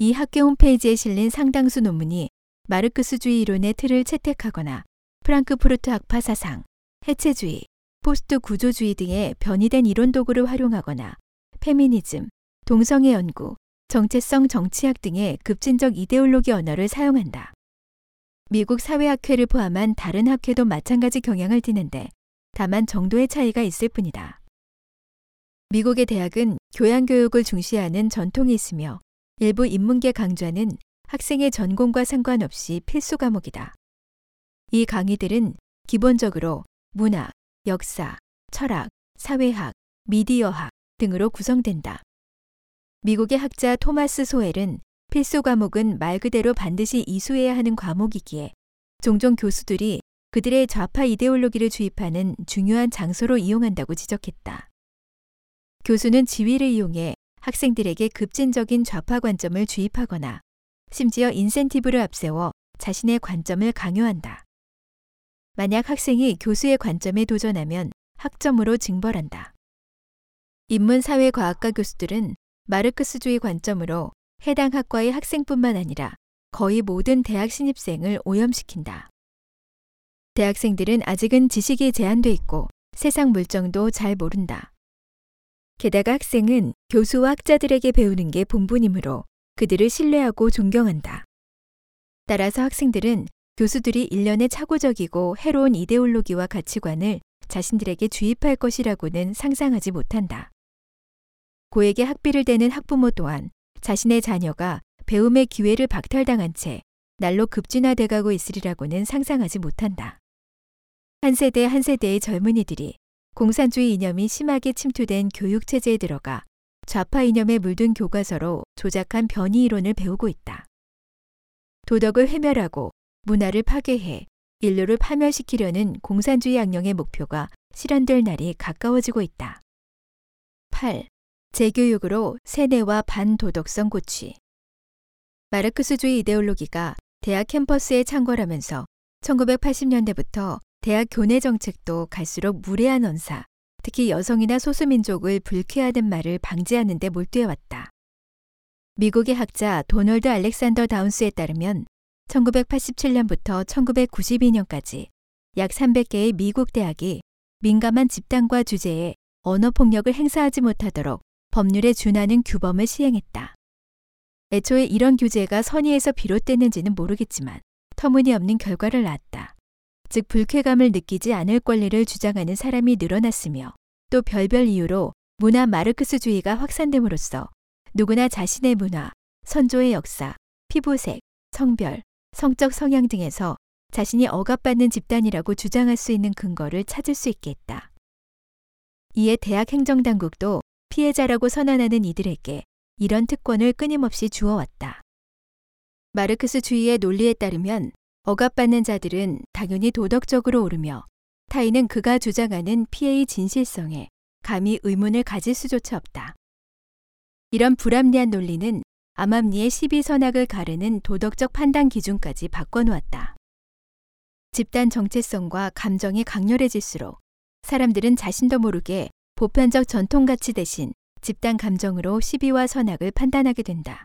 이 학회 홈페이지에 실린 상당수 논문이 마르크스주의 이론의 틀을 채택하거나 프랑크푸르트 학파 사상, 해체주의, 포스트 구조주의 등의 변이된 이론 도구를 활용하거나 페미니즘, 동성애 연구, 정체성 정치학 등의 급진적 이데올로기 언어를 사용한다. 미국 사회학회를 포함한 다른 학회도 마찬가지 경향을 띠는데 다만 정도의 차이가 있을 뿐이다. 미국의 대학은 교양 교육을 중시하는 전통이 있으며 일부 인문계 강좌는 학생의 전공과 상관없이 필수 과목이다. 이 강의들은 기본적으로 문학, 역사, 철학, 사회학, 미디어학 등으로 구성된다. 미국의 학자 토마스 소엘은 필수 과목은 말 그대로 반드시 이수해야 하는 과목이기에 종종 교수들이 그들의 좌파 이데올로기를 주입하는 중요한 장소로 이용한다고 지적했다. 교수는 지위를 이용해 학생들에게 급진적인 좌파 관점을 주입하거나 심지어 인센티브를 앞세워 자신의 관점을 강요한다. 만약 학생이 교수의 관점에 도전하면 학점으로 징벌한다. 인문사회과학과 교수들은 마르크스주의 관점으로 해당 학과의 학생뿐만 아니라 거의 모든 대학 신입생을 오염시킨다. 대학생들은 아직은 지식이 제한돼 있고 세상 물정도 잘 모른다. 게다가 학생은 교수와 학자들에게 배우는 게 본분이므로 그들을 신뢰하고 존경한다. 따라서 학생들은 교수들이 일련의 차고적이고 해로운 이데올로기와 가치관을 자신들에게 주입할 것이라고는 상상하지 못한다. 고에게 학비를 대는 학부모 또한 자신의 자녀가 배움의 기회를 박탈당한 채 날로 급진화돼가고 있으리라고는 상상하지 못한다. 한 세대 한 세대의 젊은이들이 공산주의 이념이 심하게 침투된 교육체제에 들어가 좌파 이념에 물든 교과서로 조작한 변이 이론을 배우고 있다. 도덕을 회멸하고 문화를 파괴해 인류를 파멸시키려는 공산주의 양령의 목표가 실현될 날이 가까워지고 있다. 8. 재교육으로 세뇌와 반도덕성 고취. 마르크스주의 이데올로기가 대학 캠퍼스에 창궐하면서 1980년대부터 대학 교내 정책도 갈수록 무례한 언사, 특히 여성이나 소수민족을 불쾌하는 말을 방지하는 데 몰두해왔다. 미국의 학자 도널드 알렉산더 다운스에 따르면 1987년부터 1992년까지 약 300개의 미국 대학이 민감한 집단과 주제에 언어 폭력을 행사하지 못하도록 법률에 준하는 규범을 시행했다. 애초에 이런 규제가 선의에서 비롯됐는지는 모르겠지만 터무니없는 결과를 낳았다. 즉 불쾌감을 느끼지 않을 권리를 주장하는 사람이 늘어났으며 또 별별 이유로 문화 마르크스주의가 확산됨으로써 누구나 자신의 문화, 선조의 역사, 피부색, 성별, 성적 성향 등에서 자신이 억압받는 집단이라고 주장할 수 있는 근거를 찾을 수 있게 했다. 이에 대학 행정당국도 피해자라고 선언하는 이들에게 이런 특권을 끊임없이 주어왔다. 마르크스주의의 논리에 따르면 억압받는 자들은 당연히 도덕적으로 오르며 타인은 그가 주장하는 피해의 진실성에 감히 의문을 가질 수조차 없다. 이런 불합리한 논리는 암암리의 12선악을 가르는 도덕적 판단 기준까지 바꿔놓았다. 집단 정체성과 감정이 강렬해질수록 사람들은 자신도 모르게 보편적 전통 가치 대신 집단 감정으로 시비와 선악을 판단하게 된다.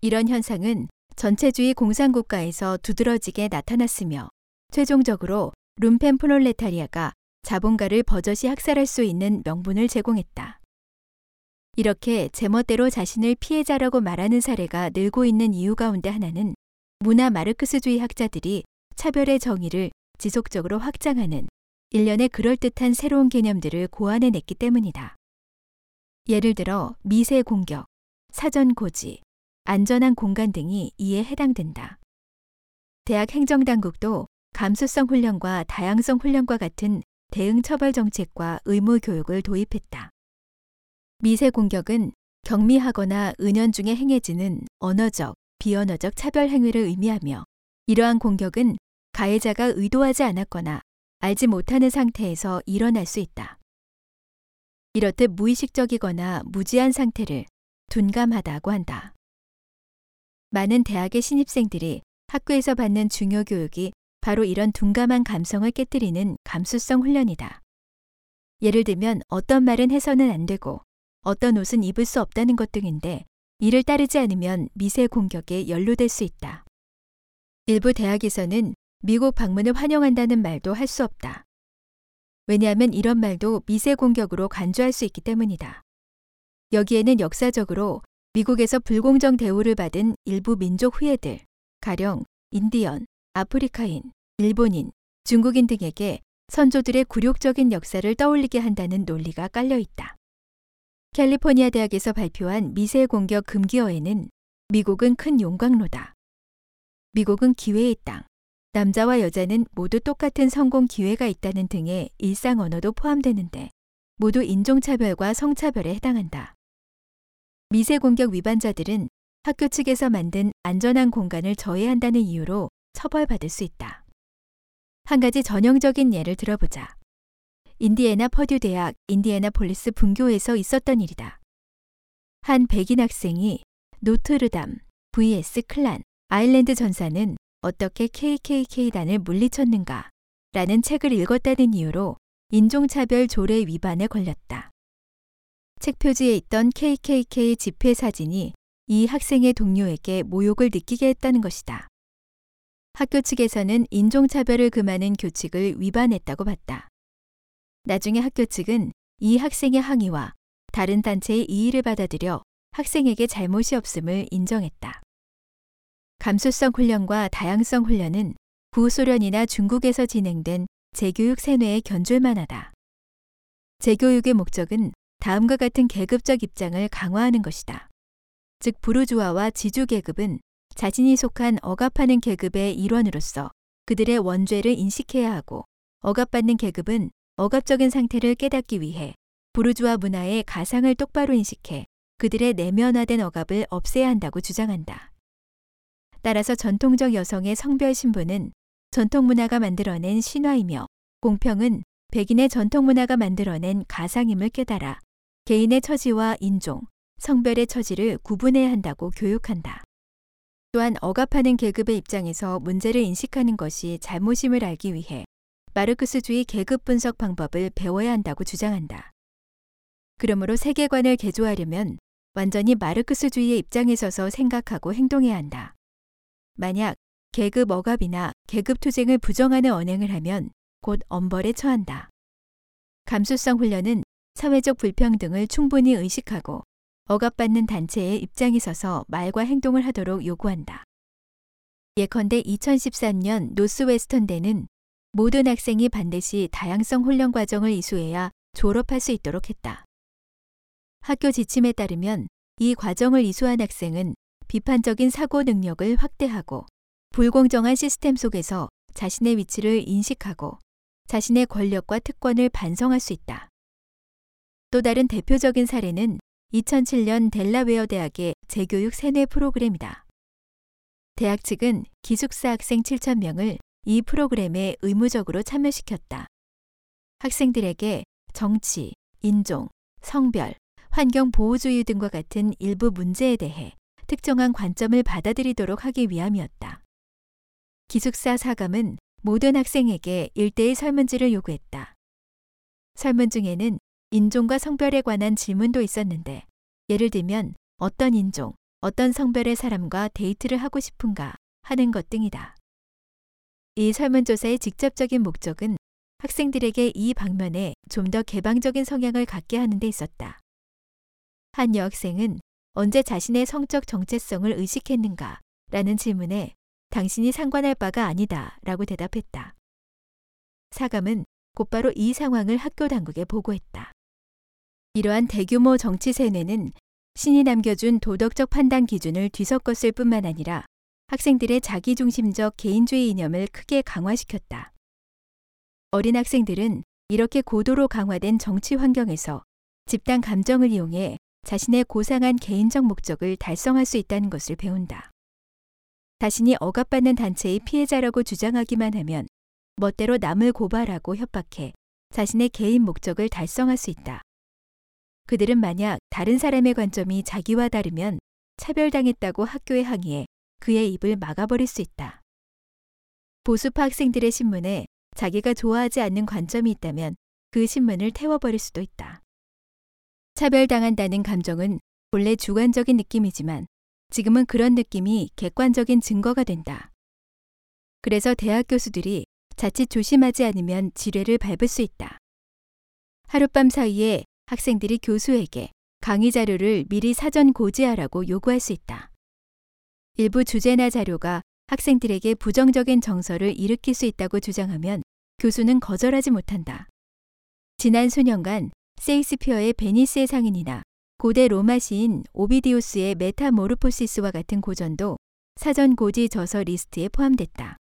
이런 현상은 전체주의 공산국가에서 두드러지게 나타났으며 최종적으로 룸펜 프롤레타리아가 자본가를 버젓이 학살할 수 있는 명분을 제공했다. 이렇게 제멋대로 자신을 피해자라고 말하는 사례가 늘고 있는 이유 가운데 하나는 문화 마르크스주의 학자들이 차별의 정의를 지속적으로 확장하는 일련의 그럴듯한 새로운 개념들을 고안해냈기 때문이다. 예를 들어 미세 공격, 사전 고지, 안전한 공간 등이 이에 해당된다. 대학 행정당국도 감수성 훈련과 다양성 훈련과 같은 대응 처벌 정책과 의무 교육을 도입했다. 미세 공격은 경미하거나 은연 중에 행해지는 언어적, 비언어적 차별 행위를 의미하며 이러한 공격은 가해자가 의도하지 않았거나 알지 못하는 상태에서 일어날 수 있다. 이렇듯 무의식적이거나 무지한 상태를 둔감하다고 한다. 많은 대학의 신입생들이 학교에서 받는 중요 교육이 바로 이런 둔감한 감성을 깨뜨리는 감수성 훈련이다. 예를 들면 어떤 말은 해서는 안 되고 어떤 옷은 입을 수 없다는 것 등인데 이를 따르지 않으면 미세 공격에 연루될 수 있다. 일부 대학에서는 미국 방문을 환영한다는 말도 할 수 없다. 왜냐하면 이런 말도 미세 공격으로 간주할 수 있기 때문이다. 여기에는 역사적으로 미국에서 불공정 대우를 받은 일부 민족 후예들, 가령 인디언, 아프리카인, 일본인, 중국인 등에게 선조들의 굴욕적인 역사를 떠올리게 한다는 논리가 깔려 있다. 캘리포니아 대학에서 발표한 미세 공격 금기어에는 미국은 큰 용광로다. 미국은 기회의 땅. 남자와 여자는 모두 똑같은 성공 기회가 있다는 등의 일상 언어도 포함되는데 모두 인종차별과 성차별에 해당한다. 미세 공격 위반자들은 학교 측에서 만든 안전한 공간을 저해한다는 이유로 처벌받을 수 있다. 한 가지 전형적인 예를 들어보자. 인디애나 퍼듀 대학 인디애나 폴리스 분교에서 있었던 일이다. 한 백인 학생이 노트르담 vs 클랜 아일랜드 전사는 어떻게 KKK단을 물리쳤는가 라는 책을 읽었다는 이유로 인종차별 조례 위반에 걸렸다. 책 표지에 있던 KKK 집회 사진이 이 학생의 동료에게 모욕을 느끼게 했다는 것이다. 학교 측에서는 인종차별을 금하는 규칙을 위반했다고 봤다. 나중에 학교 측은 이 학생의 항의와 다른 단체의 이의를 받아들여 학생에게 잘못이 없음을 인정했다. 감수성 훈련과 다양성 훈련은 구소련이나 중국에서 진행된 재교육 세뇌에 견줄만 하다. 재교육의 목적은 다음과 같은 계급적 입장을 강화하는 것이다. 즉, 부르주아와 지주 계급은 자신이 속한 억압하는 계급의 일원으로서 그들의 원죄를 인식해야 하고 억압받는 계급은 억압적인 상태를 깨닫기 위해 부르주아 문화의 가상을 똑바로 인식해 그들의 내면화된 억압을 없애야 한다고 주장한다. 따라서 전통적 여성의 성별 신분은 전통 문화가 만들어낸 신화이며 공평은 백인의 전통 문화가 만들어낸 가상임을 깨달아 개인의 처지와 인종, 성별의 처지를 구분해야 한다고 교육한다. 또한 억압하는 계급의 입장에서 문제를 인식하는 것이 잘못임을 알기 위해 마르크스주의 계급 분석 방법을 배워야 한다고 주장한다. 그러므로 세계관을 개조하려면 완전히 마르크스주의의 입장에 서서 생각하고 행동해야 한다. 만약 계급 억압이나 계급 투쟁을 부정하는 언행을 하면 곧 엄벌에 처한다. 감수성 훈련은 사회적 불평등을 충분히 의식하고 억압받는 단체의 입장에 서서 말과 행동을 하도록 요구한다. 예컨대 2013년 노스웨스턴대는 모든 학생이 반드시 다양성 훈련 과정을 이수해야 졸업할 수 있도록 했다. 학교 지침에 따르면 이 과정을 이수한 학생은 비판적인 사고 능력을 확대하고 불공정한 시스템 속에서 자신의 위치를 인식하고 자신의 권력과 특권을 반성할 수 있다. 또 다른 대표적인 사례는 2007년 델라웨어 대학의 재교육 세뇌 프로그램이다. 대학 측은 기숙사 학생 7,000명을 이 프로그램에 의무적으로 참여시켰다. 학생들에게 정치, 인종, 성별, 환경 보호주의 등과 같은 일부 문제에 대해 특정한 관점을 받아들이도록 하기 위함이었다. 기숙사 사감은 모든 학생에게 일대의 설문지를 요구했다. 설문 중에는 인종과 성별에 관한 질문도 있었는데, 예를 들면 어떤 인종, 어떤 성별의 사람과 데이트를 하고 싶은가 하는 것 등이다. 이 설문조사의 직접적인 목적은 학생들에게 이 방면에 좀 더 개방적인 성향을 갖게 하는 데 있었다. 한 여학생은 언제 자신의 성적 정체성을 의식했는가? 라는 질문에 당신이 상관할 바가 아니다 라고 대답했다. 사감은 곧바로 이 상황을 학교 당국에 보고했다. 이러한 대규모 정치 세뇌는 신이 남겨준 도덕적 판단 기준을 뒤섞었을 뿐만 아니라 학생들의 자기중심적 개인주의 이념을 크게 강화시켰다. 어린 학생들은 이렇게 고도로 강화된 정치 환경에서 집단 감정을 이용해 자신의 고상한 개인적 목적을 달성할 수 있다는 것을 배운다. 자신이 억압받는 단체의 피해자라고 주장하기만 하면 멋대로 남을 고발하고 협박해 자신의 개인 목적을 달성할 수 있다. 그들은 만약 다른 사람의 관점이 자기와 다르면 차별당했다고 학교에 항의해 그의 입을 막아버릴 수 있다. 보수파 학생들의 신문에 자기가 좋아하지 않는 관점이 있다면 그 신문을 태워버릴 수도 있다. 차별당한다는 감정은 본래 주관적인 느낌이지만 지금은 그런 느낌이 객관적인 증거가 된다. 그래서 대학 교수들이 자칫 조심하지 않으면 지뢰를 밟을 수 있다. 하룻밤 사이에 학생들이 교수에게 강의 자료를 미리 사전 고지하라고 요구할 수 있다. 일부 주제나 자료가 학생들에게 부정적인 정서를 일으킬 수 있다고 주장하면 교수는 거절하지 못한다. 지난 수년간 세익스피어의 베니스의 상인이나 고대 로마 시인 오비디우스의 메타모르포시스와 같은 고전도 사전 고지 저서 리스트에 포함됐다.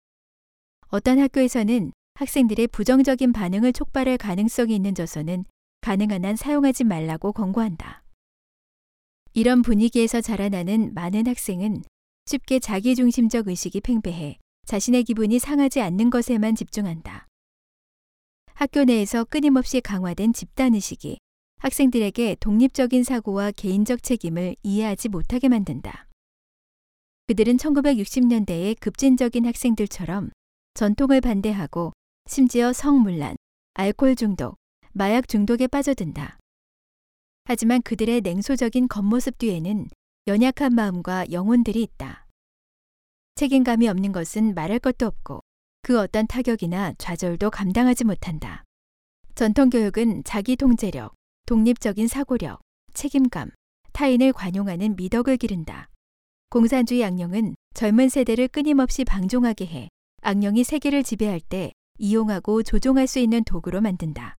어떤 학교에서는 학생들의 부정적인 반응을 촉발할 가능성이 있는 저서는 가능한 한 사용하지 말라고 권고한다. 이런 분위기에서 자라나는 많은 학생은 쉽게 자기중심적 의식이 팽배해 자신의 기분이 상하지 않는 것에만 집중한다. 학교 내에서 끊임없이 강화된 집단의식이 학생들에게 독립적인 사고와 개인적 책임을 이해하지 못하게 만든다. 그들은 1960년대의 급진적인 학생들처럼 전통을 반대하고 심지어 성문란, 알코올 중독, 마약 중독에 빠져든다. 하지만 그들의 냉소적인 겉모습 뒤에는 연약한 마음과 영혼들이 있다. 책임감이 없는 것은 말할 것도 없고 그 어떤 타격이나 좌절도 감당하지 못한다. 전통교육은 자기 통제력, 독립적인 사고력, 책임감, 타인을 관용하는 미덕을 기른다. 공산주의 악령은 젊은 세대를 끊임없이 방종하게 해 악령이 세계를 지배할 때 이용하고 조종할 수 있는 도구로 만든다.